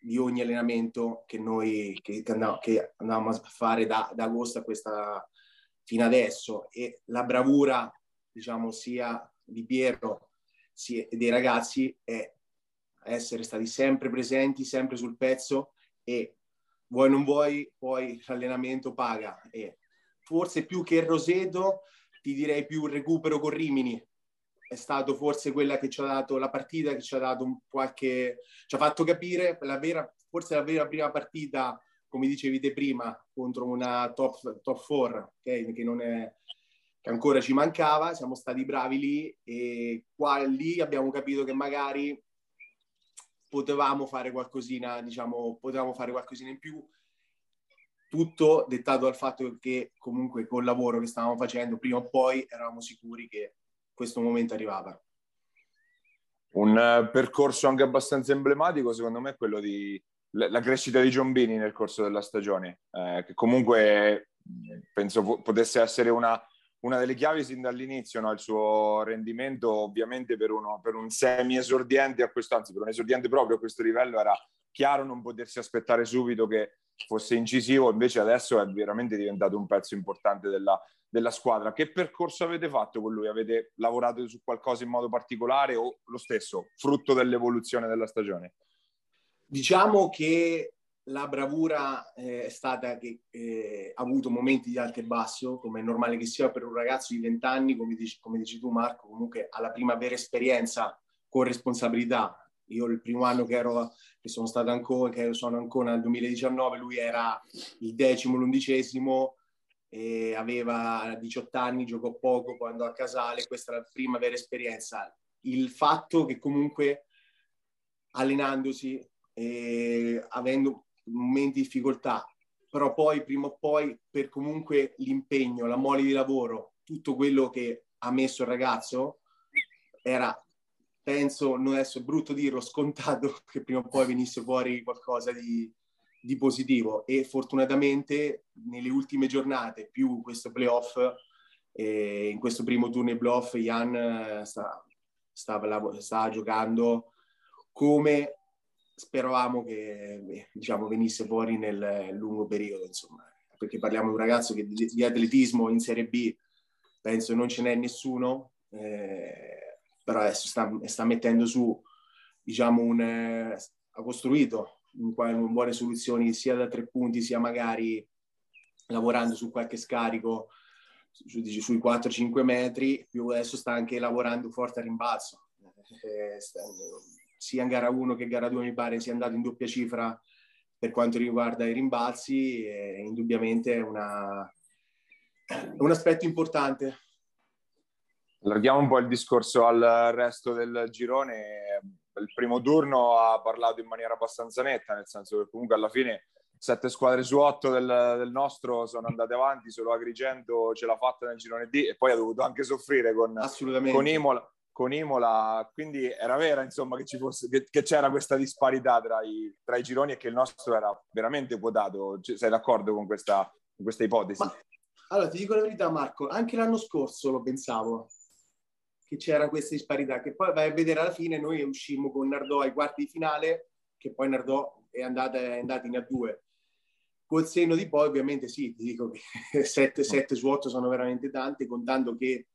di ogni allenamento che noi che andavamo, a fare da, da agosto a questa fino adesso e la bravura diciamo sia di Piero sia dei ragazzi è essere stati sempre presenti sempre sul pezzo e vuoi non vuoi poi l'allenamento paga e forse più che Roseto, ti direi più il recupero con Rimini. È stato forse quella che ci ha dato la partita, che ci ha dato qualche... ci ha fatto capire la vera, forse la vera prima partita, come dicevi te prima, contro una top, top 4, okay? che non è che ancora ci mancava, siamo stati bravi lì e qua lì abbiamo capito che magari potevamo fare qualcosina, diciamo, potevamo fare qualcosina in più tutto dettato dal fatto che comunque col lavoro che stavamo facendo prima o poi eravamo sicuri che questo momento arrivava. Un uh, percorso anche abbastanza emblematico secondo me è quello di la crescita di Giombini nel corso della stagione, eh, che comunque penso potesse essere una, una delle chiavi sin dall'inizio, no? il suo rendimento ovviamente per, uno, per un semi-esordiente a questo, anzi per un esordiente proprio a questo livello era chiaro non potersi aspettare subito che fosse incisivo, invece adesso è veramente diventato un pezzo importante della, della squadra. Che percorso avete fatto con lui? Avete lavorato su qualcosa in modo particolare o lo stesso, frutto dell'evoluzione della stagione? Diciamo che la bravura eh, è stata che eh, ha avuto momenti di alto e basso, come è normale che sia per un ragazzo di 20 anni, come dici, come dici tu Marco, comunque alla prima vera esperienza con responsabilità. Io il primo anno che ero che sono stato ancora, che sono ancora nel 2019, lui era il decimo, l'undicesimo, e aveva 18 anni, giocò poco, poi andò a Casale, questa è la prima vera esperienza. Il fatto che comunque allenandosi e avendo momenti di difficoltà, però poi prima o poi per comunque l'impegno, la mole di lavoro, tutto quello che ha messo il ragazzo era penso, non adesso è brutto dirlo, scontato [LAUGHS] che prima o poi venisse fuori qualcosa di, di positivo. E fortunatamente nelle ultime giornate più questo playoff eh, in questo primo turno di playoff Jan eh, sta, stava, stava giocando come speravamo che diciamo, venisse fuori nel lungo periodo insomma perché parliamo di un ragazzo che di, di atletismo in Serie B penso non ce n'è nessuno eh, però adesso sta, sta mettendo su, diciamo, un, eh, ha costruito un, buone soluzioni sia da tre punti sia magari lavorando su qualche scarico su, sui 4-5 metri, più adesso sta anche lavorando forte a rimbalzo. Eh, sta, sia in gara 1 che in gara 2 mi pare sia andato in doppia cifra per quanto riguarda i rimbalzi, è indubbiamente una, un aspetto importante. Allarghiamo un po' il discorso al resto del girone. Il primo turno ha parlato in maniera abbastanza netta, nel senso che comunque alla fine sette squadre su otto del, del nostro sono andate avanti, solo Agrigento ce l'ha fatta nel girone D e poi ha dovuto anche soffrire con, con, Imola, con Imola. Quindi era vera insomma che, fosse, che, che c'era questa disparità tra i, tra i, gironi e che il nostro era veramente quotato. Sei d'accordo con questa, con questa ipotesi? Ma Allora, ti dico la verità, Marco, anche l'anno scorso lo pensavo che c'era questa disparità, che poi vai a vedere alla fine noi uscimmo con Nardò ai quarti di finale, che poi Nardò è andata, è andata in A2. Col senno di poi, ovviamente, sì, ti dico che 7, 7 su 8 sono veramente tante, contando che,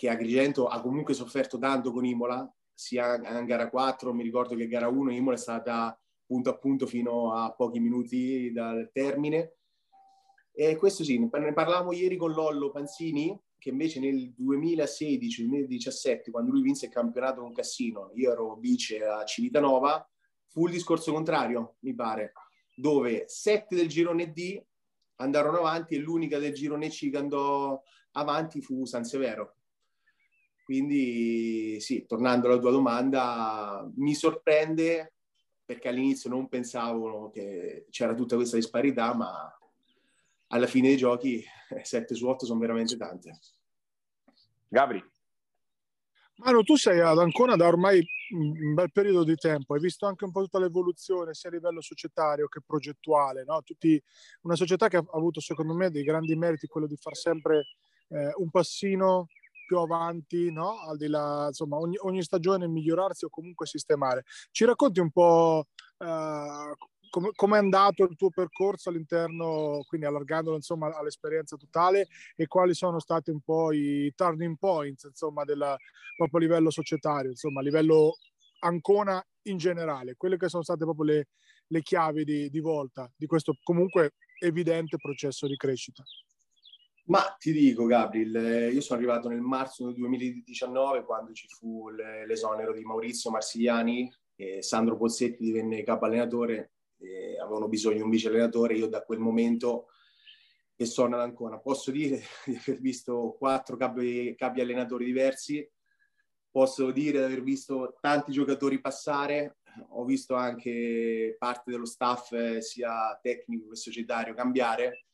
che Agrigento ha comunque sofferto tanto con Imola, sia in gara 4, mi ricordo che gara 1 Imola è stata punto a punto fino a pochi minuti dal termine. E questo sì, ne parlavamo ieri con Lollo Panzini, che invece nel 2016-2017, quando lui vinse il campionato con Cassino, io ero vice a Civitanova, fu il discorso contrario, mi pare, dove sette del girone D andarono avanti e l'unica del girone C che andò avanti fu San Severo. Quindi sì, tornando alla tua domanda, mi sorprende perché all'inizio non pensavo che c'era tutta questa disparità, ma alla fine dei giochi 7 su 8 sono veramente tante. Gabri. Manu, tu sei ad Ancona da ormai un bel periodo di tempo, hai visto anche un po' tutta l'evoluzione sia a livello societario che progettuale, no? Tutti, una società che ha avuto secondo me dei grandi meriti, quello di far sempre eh, un passino più avanti, no? al di là, insomma, ogni, ogni, stagione migliorarsi o comunque sistemare. Ci racconti un po' eh, come è andato il tuo percorso all'interno, quindi allargandolo insomma all'esperienza totale e quali sono stati un po' i turning points insomma della, proprio a livello societario, insomma a livello Ancona in generale, quelle che sono state proprio le, le chiavi di, di volta di questo comunque evidente processo di crescita. Ma ti dico, Gabriel, io sono arrivato nel marzo del 2019 quando ci fu l'esonero di Maurizio Marsigliani e Sandro Pozzetti divenne capo allenatore eh, avevano bisogno di un vice allenatore, io da quel momento che sono ad Ancona posso dire [LAUGHS] di aver visto quattro capi, capi allenatori diversi, posso dire di aver visto tanti giocatori passare, ho visto anche parte dello staff eh, sia tecnico che societario cambiare.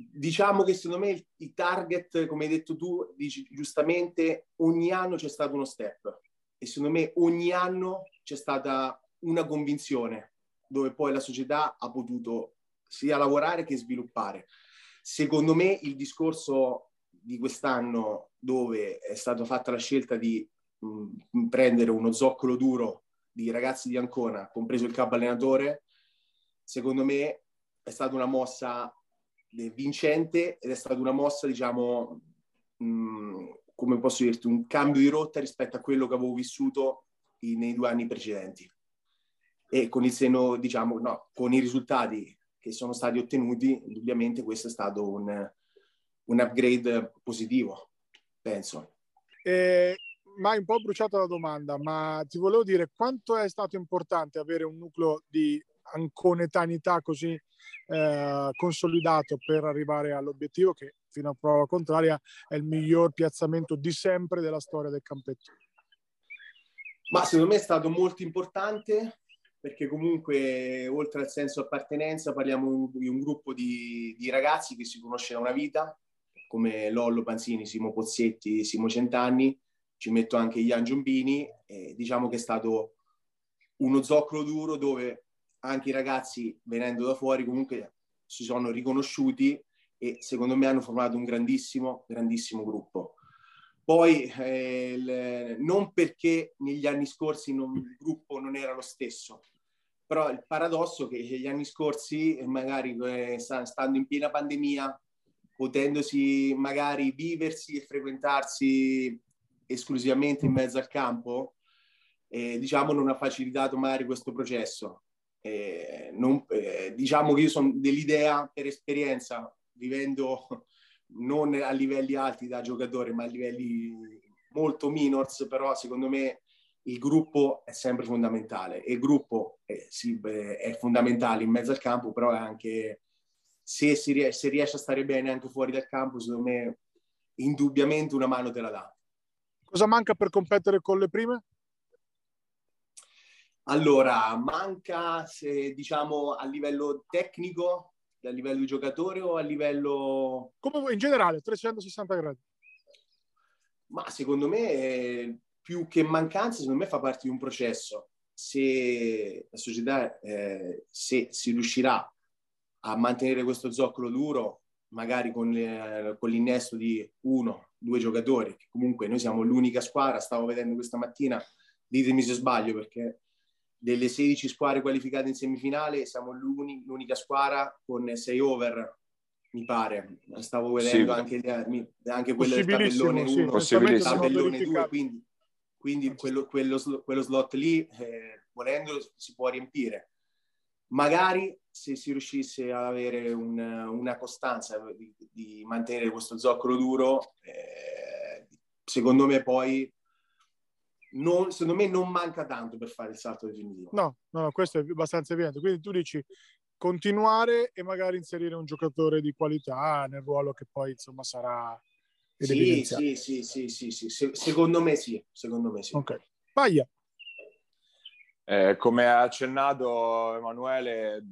Diciamo che secondo me i target, come hai detto tu, dici giustamente, ogni anno c'è stato uno step e secondo me ogni anno c'è stata una convinzione dove poi la società ha potuto sia lavorare che sviluppare. Secondo me il discorso di quest'anno dove è stata fatta la scelta di mh, prendere uno zoccolo duro di ragazzi di Ancona, compreso il capo allenatore, secondo me è stata una mossa vincente ed è stata una mossa, diciamo, mh, come posso dirti, un cambio di rotta rispetto a quello che avevo vissuto nei due anni precedenti e con il seno, diciamo, no, con i risultati che sono stati ottenuti, indubbiamente questo è stato un, un upgrade positivo, penso. Eh, ma hai un po' bruciato la domanda, ma ti volevo dire quanto è stato importante avere un nucleo di anconetanità così eh, consolidato per arrivare all'obiettivo che fino a prova contraria è il miglior piazzamento di sempre della storia del campetto. Ma secondo me è stato molto importante perché comunque oltre al senso appartenenza parliamo di un gruppo di, di ragazzi che si conosce da una vita, come Lollo Panzini, Simo Pozzetti, Simo Centanni, ci metto anche Ian Giombini, e diciamo che è stato uno zoccolo duro dove anche i ragazzi venendo da fuori comunque si sono riconosciuti e secondo me hanno formato un grandissimo, grandissimo gruppo. Poi eh, il, non perché negli anni scorsi non, il gruppo non era lo stesso, però il paradosso è che negli anni scorsi, magari eh, stando in piena pandemia, potendosi magari viversi e frequentarsi esclusivamente in mezzo al campo, eh, diciamo non ha facilitato magari questo processo. Eh, non, eh, diciamo che io sono dell'idea, per esperienza, vivendo non a livelli alti da giocatore, ma a livelli molto minors, però secondo me il gruppo è sempre fondamentale e il gruppo è, sì, è fondamentale in mezzo al campo, però è anche se, si riesce, se riesce a stare bene anche fuori dal campo, secondo me indubbiamente una mano te la dà. Cosa manca per competere con le prime? Allora, manca, se, diciamo, a livello tecnico, a livello di giocatore o a livello... Come in generale, 360 gradi. Ma secondo me, più che mancanza, secondo me fa parte di un processo. Se la società, eh, se si riuscirà a mantenere questo zoccolo duro, magari con, le, con l'innesto di uno, due giocatori, che comunque noi siamo l'unica squadra, stavo vedendo questa mattina, ditemi se sbaglio perché delle 16 squadre qualificate in semifinale siamo l'unica squadra con 6 over mi pare, stavo vedendo anche, anche quello del tabellone 1, sì, il tabellone 2, quindi, quindi quello, quello, quello, slot lì, eh, volendo, si può riempire. Magari se si riuscisse ad avere un, una costanza di, di, mantenere questo zoccolo duro, eh, secondo me poi non, secondo me non manca tanto per fare il salto definitivo. No, no, questo è abbastanza evidente. Quindi tu dici continuare e magari inserire un giocatore di qualità nel ruolo che poi insomma sarà sì, sì, sì, sì, sì, sì, secondo me sì, secondo me sì. Ok, Paglia. Eh, come ha accennato Emanuele,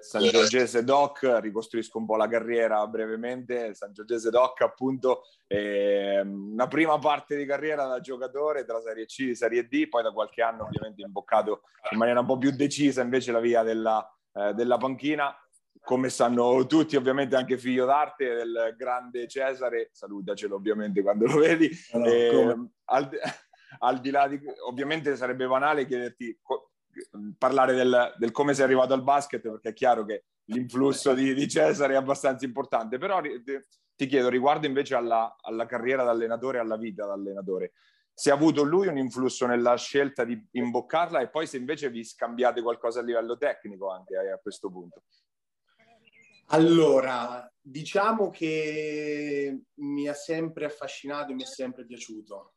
San Giorgese Doc, ricostruisco un po' la carriera brevemente, San Giorgese Doc appunto eh, una prima parte di carriera da giocatore tra Serie C e Serie D, poi da qualche anno ovviamente imboccato in maniera un po' più decisa invece la via della, eh, della panchina, come sanno tutti, ovviamente anche figlio d'arte del grande Cesare, salutacelo ovviamente quando lo vedi. No, eh, [LAUGHS] al, di là di, ovviamente sarebbe banale chiederti, parlare del, del, come sei arrivato al basket, perché è chiaro che l'influsso di, di Cesare è abbastanza importante, però ti chiedo riguardo invece alla, alla carriera da allenatore alla vita da allenatore se ha avuto lui un influsso nella scelta di imboccarla e poi se invece vi scambiate qualcosa a livello tecnico anche a questo punto. Allora, diciamo che mi ha sempre affascinato e mi è sempre piaciuto.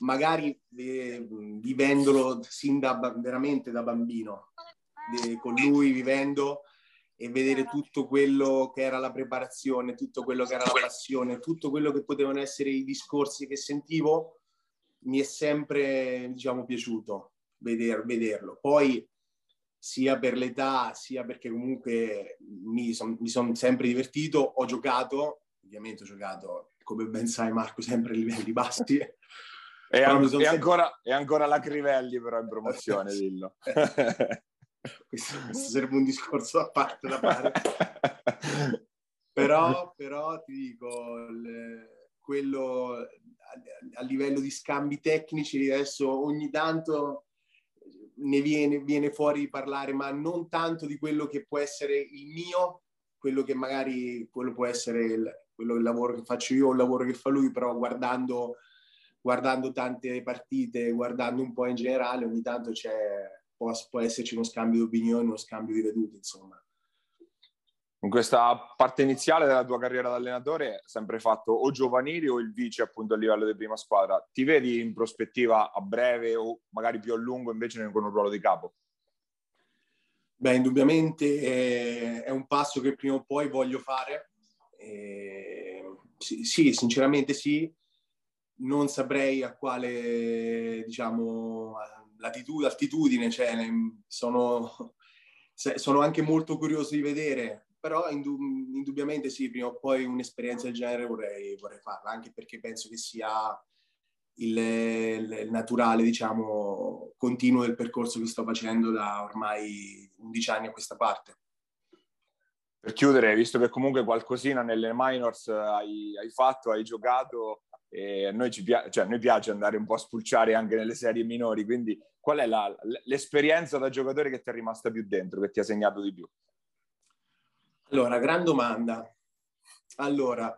Magari eh, vivendolo sin da veramente da bambino, eh, con lui vivendo e vedere tutto quello che era la preparazione, tutto quello che era la passione, tutto quello che potevano essere i discorsi che sentivo, mi è sempre diciamo, piaciuto veder, vederlo. Poi sia per l'età, sia perché comunque mi sono son sempre divertito, ho giocato, ovviamente ho giocato, come ben sai Marco, sempre a livelli bassi. E, an- sempre... ancora, e ancora la Crivelli però in promozione, dillo. [LAUGHS] questo, questo sarebbe un discorso a parte da fare. [LAUGHS] però, però ti dico, le, quello a, livello di scambi tecnici adesso ogni tanto ne viene, viene fuori parlare, ma non tanto di quello che può essere il mio, quello che magari quello può essere il, quello il lavoro che faccio io o il lavoro che fa lui, però guardando, guardando tante partite, guardando un po' in generale, ogni tanto c'è, può, può esserci uno scambio di opinioni, uno scambio di vedute, insomma in questa parte iniziale della tua carriera da allenatore sempre fatto o giovanili o il vice appunto a livello di prima squadra. Ti vedi in prospettiva a breve o magari più a lungo invece con un ruolo di capo? Beh, indubbiamente è un passo che prima o poi voglio fare. Eh, sì, sì, sinceramente sì. Non saprei a quale, diciamo, latitudine, altitudine, cioè, sono, sono anche molto curioso di vedere però indub- indubbiamente sì, prima o poi un'esperienza del genere vorrei, vorrei farla, anche perché penso che sia il, il, naturale, diciamo, continuo del percorso che sto facendo da ormai 11 anni a questa parte. Per chiudere, visto che comunque qualcosina nelle minors hai, hai fatto, hai giocato, e a noi, ci piace, cioè, noi piace andare un po' a spulciare anche nelle serie minori, quindi qual è la, l'esperienza da giocatore che ti è rimasta più dentro, che ti ha segnato di più? Allora, gran domanda. Allora,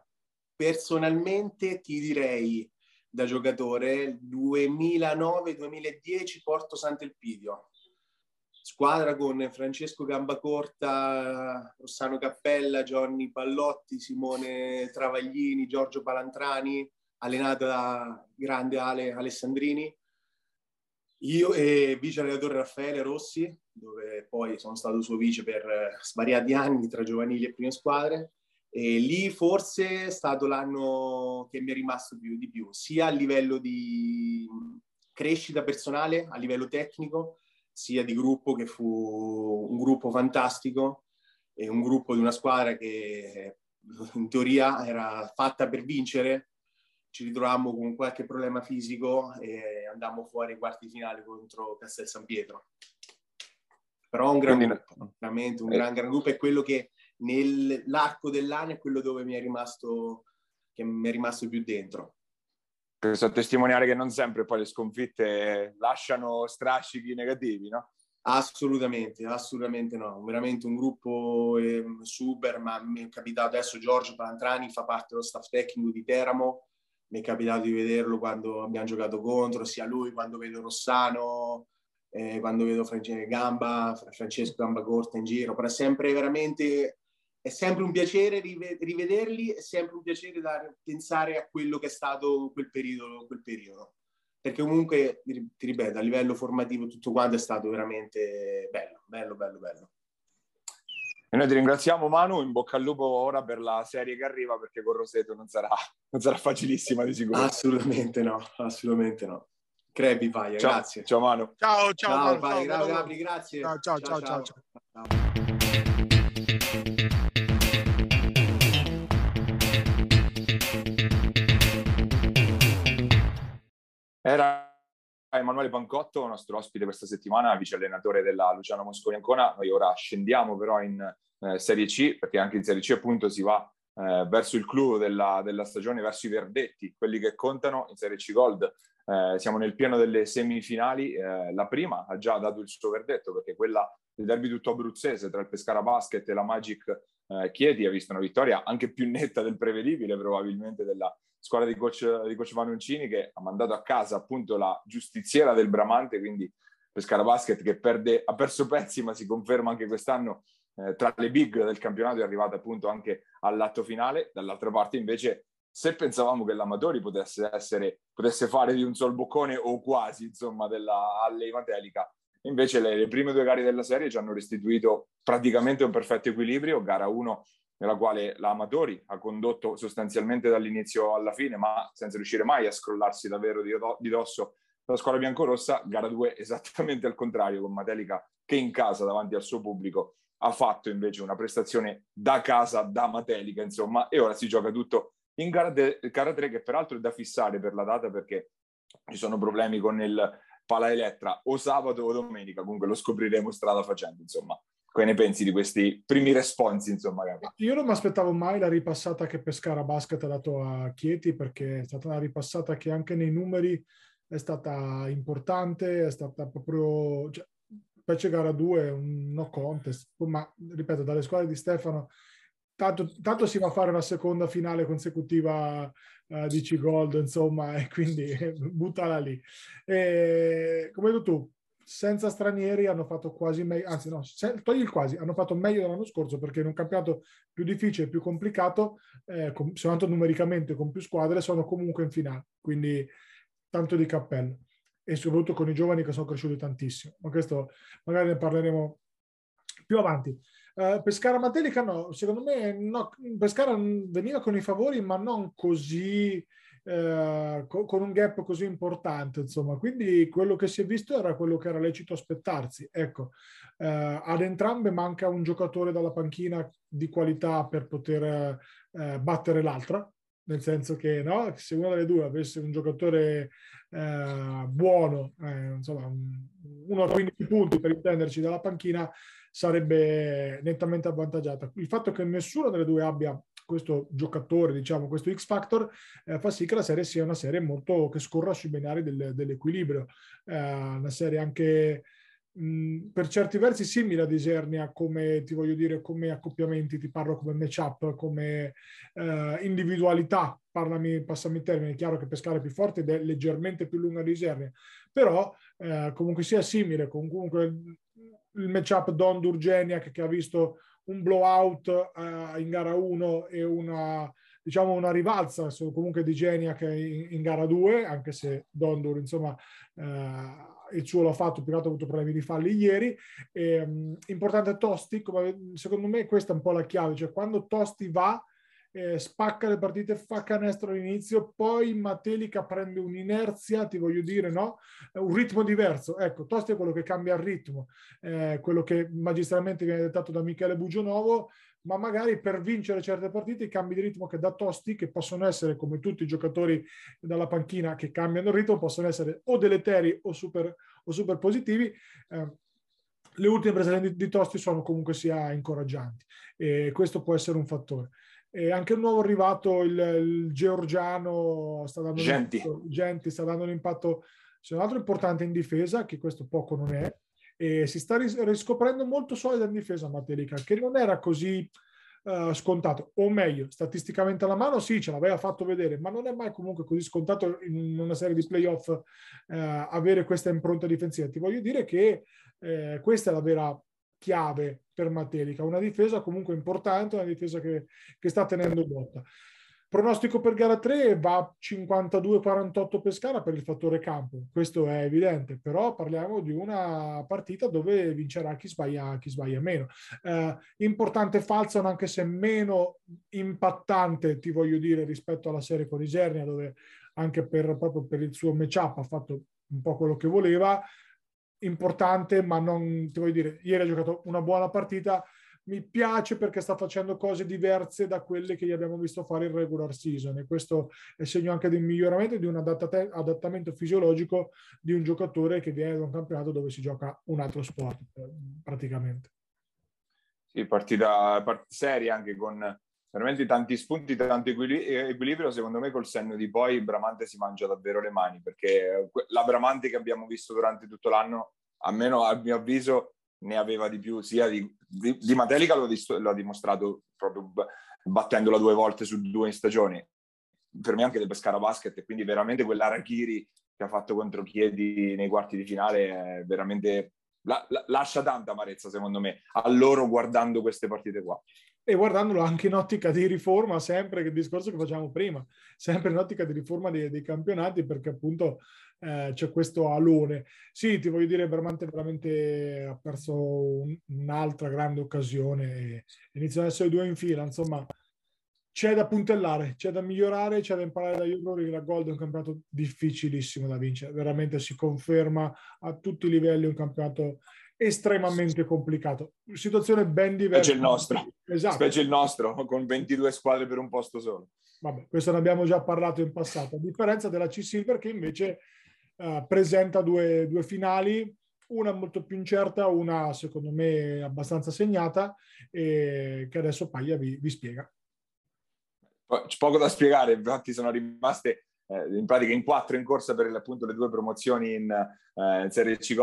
personalmente ti direi da giocatore 2009-2010 Porto Sant'Elpidio. Squadra con Francesco Gambacorta, Rossano Cappella, Gianni Pallotti, Simone Travaglini, Giorgio Palantrani, allenata da grande Ale Alessandrini. Io e vice allenatore Raffaele Rossi, dove poi sono stato suo vice per svariati anni tra giovanili e prime squadre. E lì forse è stato l'anno che mi è rimasto più di più, sia a livello di crescita personale, a livello tecnico, sia di gruppo che fu un gruppo fantastico e un gruppo di una squadra che in teoria era fatta per vincere. Ci ritrovammo con qualche problema fisico e andammo fuori ai quarti finali contro Castel San Pietro però un gran Quindi, gruppo, veramente un eh. gran, gran gruppo è quello che nell'arco dell'anno è quello dove mi è rimasto, che mi è rimasto più dentro. Questo a testimoniare che non sempre poi le sconfitte lasciano strascichi negativi, no? Assolutamente, assolutamente no. Veramente un gruppo eh, super, ma mi è capitato adesso Giorgio Palantrani fa parte dello staff tecnico di Teramo, mi è capitato di vederlo quando abbiamo giocato contro, sia lui quando vedo Rossano, eh, quando vedo Francesco Gamba, Francesco Gamba Corta in giro, però è sempre veramente è sempre un piacere rivederli, è sempre un piacere pensare a quello che è stato quel periodo, quel periodo. Perché comunque, ti ripeto, a livello formativo tutto quanto è stato veramente bello, bello, bello, bello. E noi ti ringraziamo Manu, in bocca al lupo ora per la serie che arriva perché con Roseto non sarà, [LAUGHS] non sarà facilissima di sicuro. Assolutamente no, assolutamente no. Crepi, Paia, ciao, grazie. Ciao Manu. Ciao, ciao, ciao, Manu, Paia, ciao, Gabri, grazie. Ciao, ciao, ciao, ciao. ciao. ciao. Era Emanuele Pancotto, nostro ospite questa settimana, vice allenatore della Luciano Mosconi Ancona. Noi ora scendiamo però in eh, Serie C, perché anche in Serie C appunto si va eh, verso il clou della, della, stagione, verso i verdetti, quelli che contano in Serie C Gold. Eh, siamo nel pieno delle semifinali, eh, la prima ha già dato il suo verdetto perché quella del derby tutto abruzzese tra il Pescara Basket e la Magic eh, Chieti ha visto una vittoria anche più netta del prevedibile probabilmente della squadra di coach, di coach Vanuncini che ha mandato a casa appunto la giustiziera del Bramante, quindi Pescara Basket che perde, ha perso pezzi ma si conferma anche quest'anno eh, tra le big del campionato è arrivata appunto anche all'atto finale. Dall'altra parte invece se pensavamo che l'Amatori potesse, essere, potesse fare di un sol boccone o quasi insomma della Allei Matelica, invece le, le, prime due gare della serie ci hanno restituito praticamente un perfetto equilibrio, gara 1 nella quale l'Amatori ha condotto sostanzialmente dall'inizio alla fine, ma senza riuscire mai a scrollarsi davvero di, di dosso la squadra biancorossa, gara 2 [LAUGHS] esattamente al contrario, con Matelica che in casa davanti al suo pubblico ha fatto invece una prestazione da casa, da Matelica, insomma, e ora si gioca tutto in gara, de- gara 3 che peraltro è da fissare per la data perché ci sono problemi con il Pala Elettra o sabato o domenica, comunque lo scopriremo strada facendo, insomma. Cosa ne pensi di questi primi responsi, insomma? Gabi? Io non mi aspettavo mai la ripassata che Pescara Basket ha dato a Chieti, perché è stata una ripassata che anche nei numeri è stata importante, è stata proprio... Cioè, Pece gara 2 un no contest, ma ripeto, dalle squadre di Stefano tanto, tanto si va a fare una seconda finale consecutiva uh, di C-Gold, insomma, e quindi [LAUGHS] buttala lì. E, come hai detto tu, senza stranieri hanno fatto quasi meglio, anzi no, togli il quasi, hanno fatto meglio dell'anno scorso perché in un campionato più difficile, più complicato, eh, com- soltanto numericamente con più squadre, sono comunque in finale, quindi tanto di cappello e soprattutto con i giovani che sono cresciuti tantissimo, ma questo magari ne parleremo più avanti. Uh, Pescara Matelica no, secondo me no, Pescara veniva con i favori ma non così eh, con un gap così importante, insomma. Quindi quello che si è visto era quello che era lecito aspettarsi. Ecco, eh, ad entrambe manca un giocatore dalla panchina di qualità per poter eh, battere l'altra, nel senso che no, se una delle due avesse un giocatore eh, buono, eh, insomma, uno a 15 punti per intenderci dalla panchina, sarebbe nettamente avvantaggiata. Il fatto che nessuna delle due abbia questo giocatore, diciamo, questo X Factor, eh, fa sì che la serie sia una serie molto che scorra sui binari del, dell'equilibrio. Eh, una serie anche mh, per certi versi simile ad Isernia come, ti voglio dire, come accoppiamenti, ti parlo come matchup, come eh, individualità, parlami, passami il termine, è chiaro che Pescara è più forte ed è leggermente più lunga di Isernia, però eh, comunque sia simile, comunque il matchup Don Durgeniak che ha visto un blowout uh, in gara 1 e una, diciamo una rivalsa comunque di Geniac in, in gara 2, anche se Dondur insomma uh, il suo l'ha fatto, più ha avuto problemi di falli ieri. E, um, importante Tosti, come, secondo me questa è un po' la chiave, cioè quando Tosti va eh, spacca le partite, fa canestro all'inizio, poi Matelica prende un'inerzia, ti voglio dire, no? Un ritmo diverso. Ecco, Tosti è quello che cambia il ritmo, eh, quello che magistralmente viene dettato da Michele Bugionovo, ma magari per vincere certe partite i cambi di ritmo che da Tosti, che possono essere come tutti i giocatori dalla panchina che cambiano il ritmo, possono essere o deleteri o super, o super positivi. Eh, le ultime prese di, di Tosti sono comunque sia incoraggianti e questo può essere un fattore. E anche il nuovo arrivato, il, il georgiano, sta dando Genti. impatto, Genti sta dando un impatto, se non altro importante in difesa, che questo poco non è, e si sta ris- riscoprendo molto solida in difesa Matelica, che non era così uh, scontato, o meglio, statisticamente alla mano sì, ce l'aveva fatto vedere, ma non è mai comunque così scontato in una serie di playoff uh, avere questa impronta difensiva. Ti voglio dire che eh, questa è la vera chiave per Matelica, una difesa comunque importante, una difesa che, che sta tenendo botta. Pronostico per gara 3 va 52-48 Pescara per il fattore campo, questo è evidente, però parliamo di una partita dove vincerà chi sbaglia, chi sbaglia meno. Eh, importante Falzano, anche se meno impattante, ti voglio dire, rispetto alla serie con Isernia, dove anche per, proprio per il suo matchup ha fatto un po' quello che voleva, importante, ma non, ti voglio dire, ieri ha giocato una buona partita, mi piace perché sta facendo cose diverse da quelle che gli abbiamo visto fare in regular season e questo è segno anche di un miglioramento, di un adattamento fisiologico di un giocatore che viene da un campionato dove si gioca un altro sport praticamente. Sì, partita, partita seria anche con veramente tanti spunti, tanto equilibrio. Secondo me col senno di poi Bramante si mangia davvero le mani perché la Bramante che abbiamo visto durante tutto l'anno, almeno a mio avviso, ne aveva di più, sia di, di, di Matelica lo, lo ha dimostrato proprio battendola due volte su due in stagione, per me anche del Pescara Basket, e quindi veramente quell'Arachiri che ha fatto contro Chiedi nei quarti di finale è veramente la, la, lascia tanta amarezza secondo me a loro guardando queste partite qua e guardandolo anche in ottica di riforma, sempre il discorso che facciamo prima, sempre in ottica di riforma dei, dei campionati, perché appunto eh, c'è questo alone. Sì, ti voglio dire, Bramante veramente ha perso un, un'altra grande occasione, iniziano ad essere due in fila, insomma, c'è da puntellare, c'è da migliorare, c'è da imparare dagli errori. La Gold è un campionato difficilissimo da vincere, veramente si conferma a tutti i livelli un campionato estremamente complicato. Situazione ben diversa. Specie il nostro, esatto. specie il nostro, con 22 squadre per un posto solo. Vabbè, questo ne abbiamo già parlato in passato, a differenza della C-Silver che invece uh, presenta due, due finali, una molto più incerta, una secondo me abbastanza segnata, e che adesso Paglia vi, vi spiega. C'è poco da spiegare, infatti sono rimaste eh, in pratica in quattro in corsa per appunto le due promozioni in, eh, in Serie C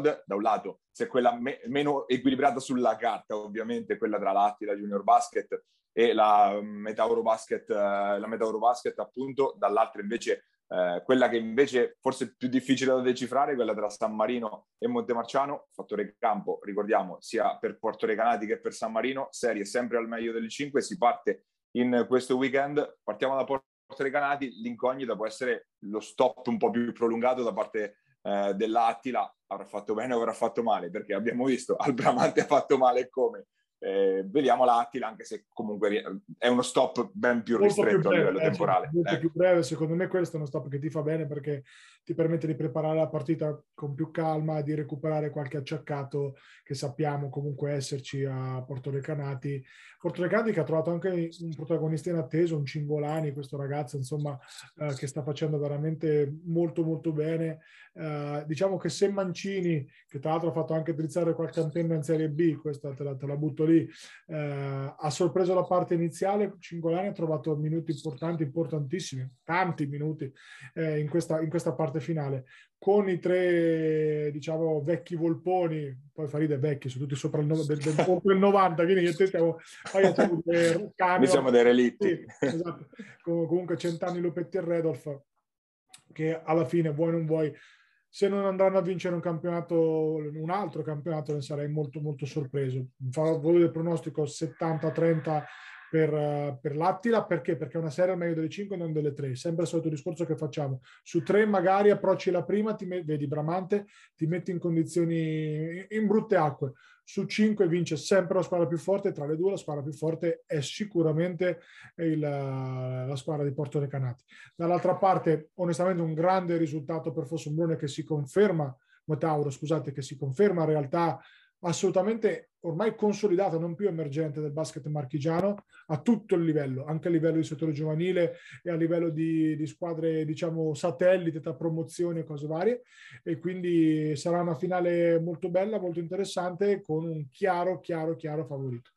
da un lato c'è quella me- meno equilibrata sulla carta, ovviamente quella tra l'Attila Junior Basket e la Metauro Basket, eh, la Metauro Basket appunto, dall'altra invece eh, quella che invece forse è più difficile da decifrare, quella tra San Marino e Montemarciano, fattore campo, ricordiamo, sia per Porto Recanati che per San Marino, serie sempre al meglio delle 5, si parte in questo weekend, partiamo da Porto Recanati, l'incognita può essere lo stop un po' più prolungato da parte eh, dell'Attila avrà fatto bene o avrà fatto male, perché abbiamo visto [LAUGHS] al Bramante ha fatto male e come. Eh, vediamo l'Attila, anche se comunque è uno stop ben più molto ristretto più breve, a livello eh, temporale. Molto ecco. più breve, secondo me questo è uno stop che ti fa bene perché ti permette di preparare la partita con più calma, di recuperare qualche acciaccato che sappiamo comunque esserci a Porto Recanati. Porto Recanati che ha trovato anche un protagonista in attesa, un Cingolani, questo ragazzo insomma eh, che sta facendo veramente molto molto bene. Eh, diciamo che se Mancini, che tra l'altro ha fatto anche drizzare qualche antenna in Serie B, questa te la, te la butto lì, eh, ha sorpreso la parte iniziale, Cingolani ha trovato minuti importanti, importantissimi, tanti minuti eh, in questa, in questa parte finale con i tre diciamo vecchi volponi poi fa ridere vecchi sono tutti sopra il, no, del, del, del 90 quindi stiamo, dei, cani, siamo dei relitti sì, esatto. comunque cent'anni Lopetti e Redolf che alla fine vuoi non vuoi se non andranno a vincere un campionato un altro campionato ne sarei molto molto sorpreso. Farò voi del pronostico 70-30 per, per l'Attila perché? Perché è una serie al meglio delle 5 e non delle 3. Sempre il solito discorso che facciamo. Su 3 magari approcci la prima, ti met- vedi Bramante, ti metti in condizioni in brutte acque. Su 5 vince sempre la squadra più forte, tra le due la squadra più forte è sicuramente il, la squadra di Porto Recanati. Dall'altra parte, onestamente, un grande risultato per Fossombrone che si conferma, Motauro, scusate, che si conferma in realtà assolutamente ormai consolidato, non più emergente del basket marchigiano a tutto il livello, anche a livello di settore giovanile e a livello di, di squadre, diciamo, satellite tra promozioni e cose varie. E quindi sarà una finale molto bella, molto interessante, con un chiaro, chiaro, chiaro favorito.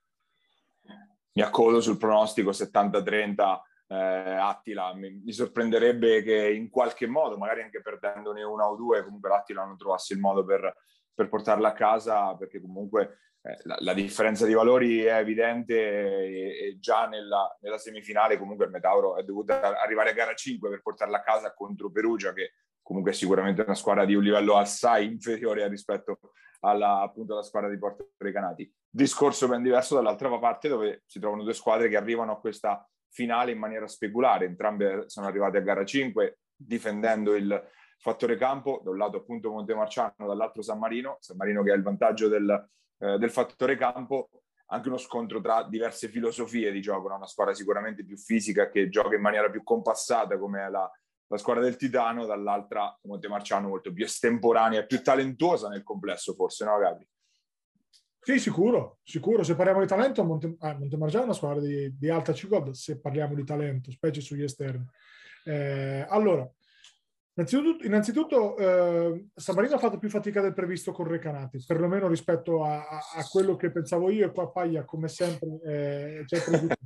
Mi accodo sul pronostico 70-30 eh, Attila. Mi, mi, sorprenderebbe che in qualche modo, magari anche perdendone una o due, comunque l'Attila non trovasse il modo per, per portarla a casa, perché comunque eh, la, la, differenza di valori è evidente e, e già nella, nella, semifinale comunque il Metauro è dovuto arrivare a gara 5 per portarla a casa contro Perugia, che comunque è sicuramente una squadra di un livello assai inferiore rispetto alla, appunto, alla squadra di Porto Recanati. Discorso ben diverso dall'altra parte dove si trovano due squadre che arrivano a questa finale in maniera speculare. Entrambe sono arrivate a gara 5 difendendo il fattore campo, da un lato appunto Montemarciano, dall'altro San Marino, San Marino che ha il vantaggio del, eh, del fattore campo, anche uno scontro tra diverse filosofie di gioco, no? una squadra sicuramente più fisica che gioca in maniera più compassata come la, la squadra del Titano, dall'altra Montemarciano molto più estemporanea, più talentuosa nel complesso forse, no Gabri? Sì, sicuro, sicuro. Se parliamo di talento, Monte, eh, Montemargiano è una squadra di, di alta CIGOD, se parliamo di talento, specie sugli esterni. Eh, allora, innanzitutto, innanzitutto eh, San Marino ha fatto più fatica del previsto con Recanati, perlomeno rispetto a, a, a quello che pensavo io e qua Paglia, come sempre, eh, [LAUGHS]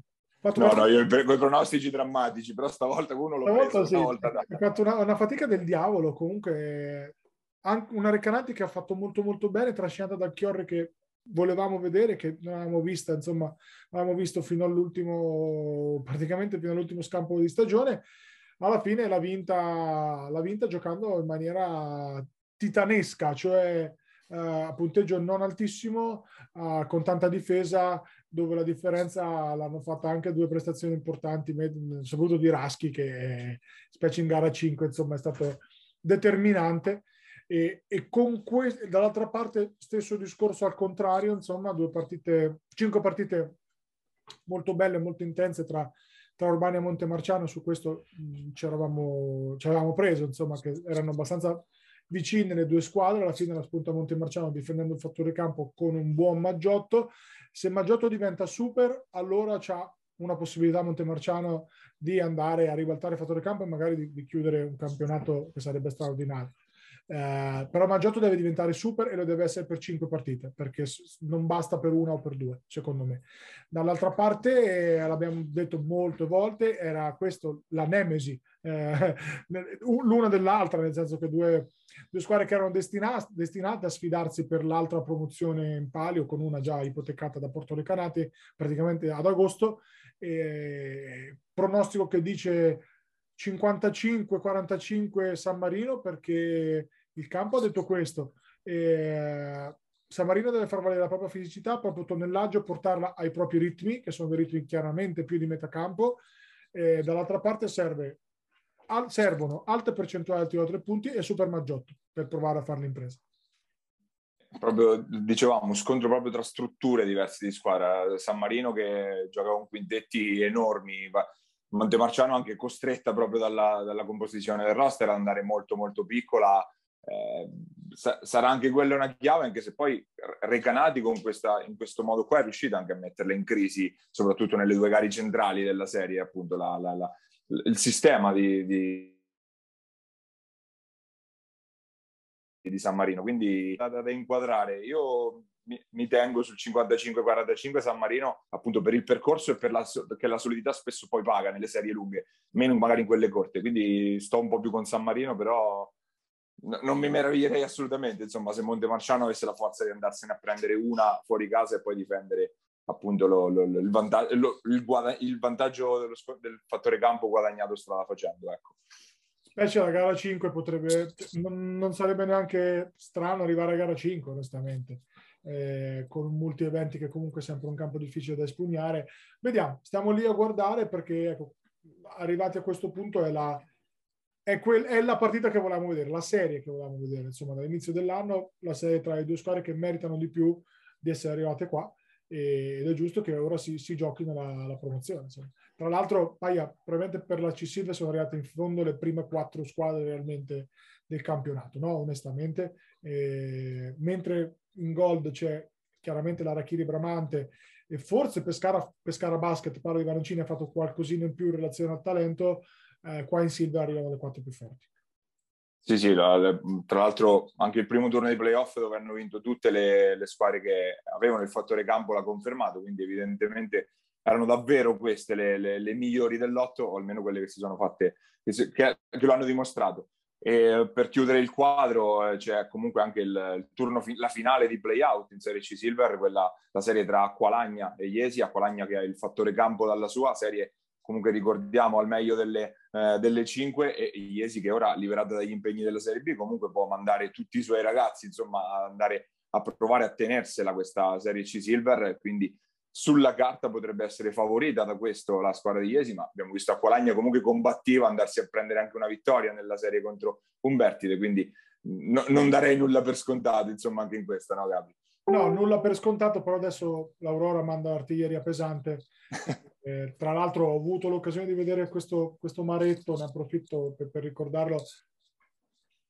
Fatto no, no, io con i pronostici drammatici, però stavolta uno l'ho stavolta preso, sì. Stavolta, ha fatto una, una, fatica del diavolo, comunque anche una Recanati che ha fatto molto molto bene, trascinata dal Chiorre che volevamo vedere, che non avevamo vista, insomma, avevamo visto fino all'ultimo, praticamente fino all'ultimo scampo di stagione, alla fine l'ha vinta, l'ha vinta giocando in maniera titanesca, cioè a punteggio non altissimo, uh, con tanta difesa, dove la differenza l'hanno fatta anche due prestazioni importanti, soprattutto di Raschi, che specie in gara 5, insomma, è stato determinante. E, e con questo, dall'altra parte, stesso discorso al contrario, insomma, due partite, cinque partite molto belle, molto intense tra, tra Urbania e Montemarciano. Su questo eravamo, ci avevamo preso, insomma, che erano abbastanza vicine le due squadre. Alla fine la spunta Montemarciano difendendo il fattore campo con un buon Maggiotto. Se Maggiotto diventa super, allora c'ha una possibilità Montemarciano di andare a ribaltare il fattore campo e magari di, di chiudere un campionato che sarebbe straordinario. Eh, però Maggiotto deve diventare super e lo deve essere per cinque partite perché non basta per una o per due secondo me. Dall'altra parte eh, l'abbiamo detto molte volte era questo la nemesi eh, [LAUGHS] l'una dell'altra nel senso che due, due squadre che erano destinate, destinate a sfidarsi per l'altra promozione in palio con una già ipotecata da Porto Recanati praticamente ad agosto. Pronostico che dice 55-45 San Marino perché il campo ha detto questo. Eh, San Marino deve far valere la propria fisicità, il proprio tonnellaggio, portarla ai propri ritmi, che sono dei ritmi chiaramente più di metà campo. Eh, dall'altra parte serve, al, servono alte percentuali di tiro a tre punti e super maggiotto per provare a fare l'impresa. Proprio, dicevamo, scontro proprio tra strutture diverse di squadra. San Marino che gioca con quintetti enormi, Montemarciano anche costretta proprio dalla, dalla, composizione del roster ad andare molto molto piccola. Eh, sa- sarà anche quella una chiave, anche se poi Recanati con questa, in questo modo qua è riuscita anche a metterla in crisi, soprattutto nelle due gare centrali della serie, appunto la, la, la, il sistema di, di, di San Marino. Quindi da, da inquadrare. Io mi, mi tengo sul 55-45 San Marino appunto per il percorso e per la, perché la solidità spesso poi paga nelle serie lunghe, meno magari in quelle corte. Quindi sto un po' più con San Marino, però non mi meraviglierei assolutamente, insomma, se Montemarciano avesse la forza di andarsene a prendere una fuori casa e poi difendere appunto lo, lo, il, vantaggio, lo, il, guada- il vantaggio dello, del fattore campo guadagnato strada facendo, ecco. Specie la gara 5 potrebbe, non sarebbe neanche strano arrivare a gara 5, onestamente eh, con molti eventi che comunque è sempre un campo difficile da espugnare. Vediamo, stiamo lì a guardare perché ecco, arrivati a questo punto è la, è, quel, è, la partita che volevamo vedere, la serie che volevamo vedere, insomma dall'inizio dell'anno, la serie tra le due squadre che meritano di più di essere arrivate qua ed è giusto che ora si, si giochi nella la promozione. Insomma. Tra l'altro, Paia, probabilmente per la C sono arrivate in fondo le prime quattro squadre realmente del campionato, no? onestamente, eh, mentre in gold c'è chiaramente l'Arachiri Bramante e forse Pescara, Pescara Basket, parlo di Varancini, ha fatto qualcosina in più in relazione al talento, eh, qua in Silva arrivano le quattro più forti. Sì, sì, la, tra l'altro anche il primo turno dei playoff dove hanno vinto tutte le, le, squadre che avevano il fattore campo l'ha confermato, quindi evidentemente erano davvero queste le, le, le migliori dell'otto, o almeno quelle che si sono fatte, che, che, che lo hanno dimostrato. E per chiudere il quadro eh, c'è comunque anche il, il turno, la finale di playout in Serie C Silver, quella, la serie tra Acqualagna e Iesi, Acqualagna che ha il fattore campo dalla sua, serie comunque ricordiamo al meglio delle, eh, delle 5 e Iesi che ora liberata dagli impegni della Serie B comunque può mandare tutti i suoi ragazzi insomma a andare a provare a tenersela questa Serie C Silver quindi sulla carta potrebbe essere favorita da questo la squadra di Iesi, ma abbiamo visto Acqualagna comunque combattiva andarsi a prendere anche una vittoria nella serie contro Umbertide, quindi no, non darei nulla per scontato, insomma, anche in questa, no Gabri? No, nulla per scontato, però adesso l'Aurora manda l'artiglieria pesante. [LAUGHS] eh, tra l'altro ho avuto l'occasione di vedere questo, questo maretto, ne approfitto per, per ricordarlo.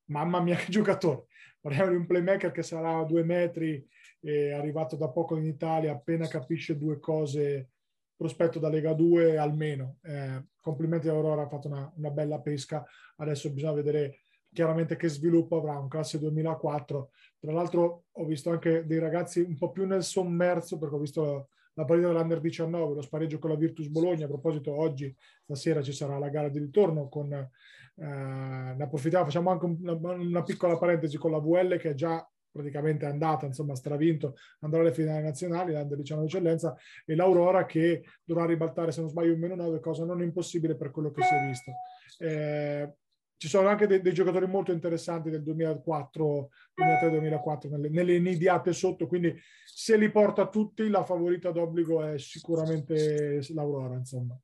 Mamma mia che giocatore! Parliamo di un playmaker che sarà a due metri, è arrivato da poco in Italia, appena capisce due cose, prospetto da Lega 2 almeno. Eh, complimenti a Aurora, ha fatto una, una, bella pesca, adesso bisogna vedere chiaramente che sviluppo avrà, un classe 2004. Tra l'altro ho visto anche dei ragazzi un po' più nel sommerso, perché ho visto la partita dell'Under 19, lo spareggio con la Virtus Bologna. A proposito, oggi, stasera ci sarà la gara di ritorno con, eh, ne approfittiamo, facciamo anche una, una, piccola parentesi con la VL che è già praticamente andata, insomma, stravinto, andrà alle finali nazionali, l'Under 19 eccellenza, e l'Aurora che dovrà ribaltare, se non sbaglio, un meno 9, cosa non impossibile per quello che si è visto. Eh, ci sono anche dei, dei, giocatori molto interessanti del 2004, 2003-2004 nelle, nelle inidiate sotto, quindi se li porta tutti la favorita d'obbligo è sicuramente l'Aurora, insomma.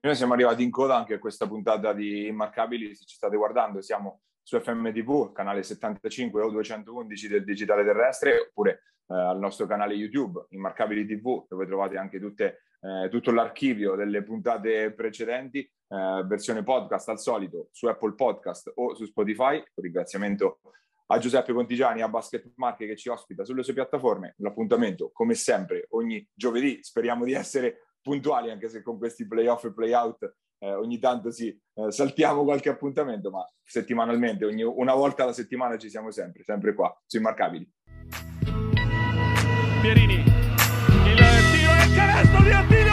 Noi siamo arrivati in coda anche a questa puntata di Immarcabili, se ci state guardando siamo su FMTV, canale 75 o 211 del digitale terrestre, oppure eh, al nostro canale YouTube, Immarcabili TV, dove trovate anche tutte, eh, tutto l'archivio delle puntate precedenti, eh, versione podcast al solito su Apple Podcast o su Spotify. Un ringraziamento a Giuseppe Contigiani, a Basket Marche che ci ospita sulle sue piattaforme. L'appuntamento, come sempre, ogni giovedì. Speriamo di essere puntuali, anche se con questi playoff e playout eh, ogni tanto sì, eh, saltiamo qualche appuntamento, ma settimanalmente, ogni, una volta alla settimana ci siamo sempre, sempre qua, su Immarcabili. Pierini, il tiro il canestro di Attila!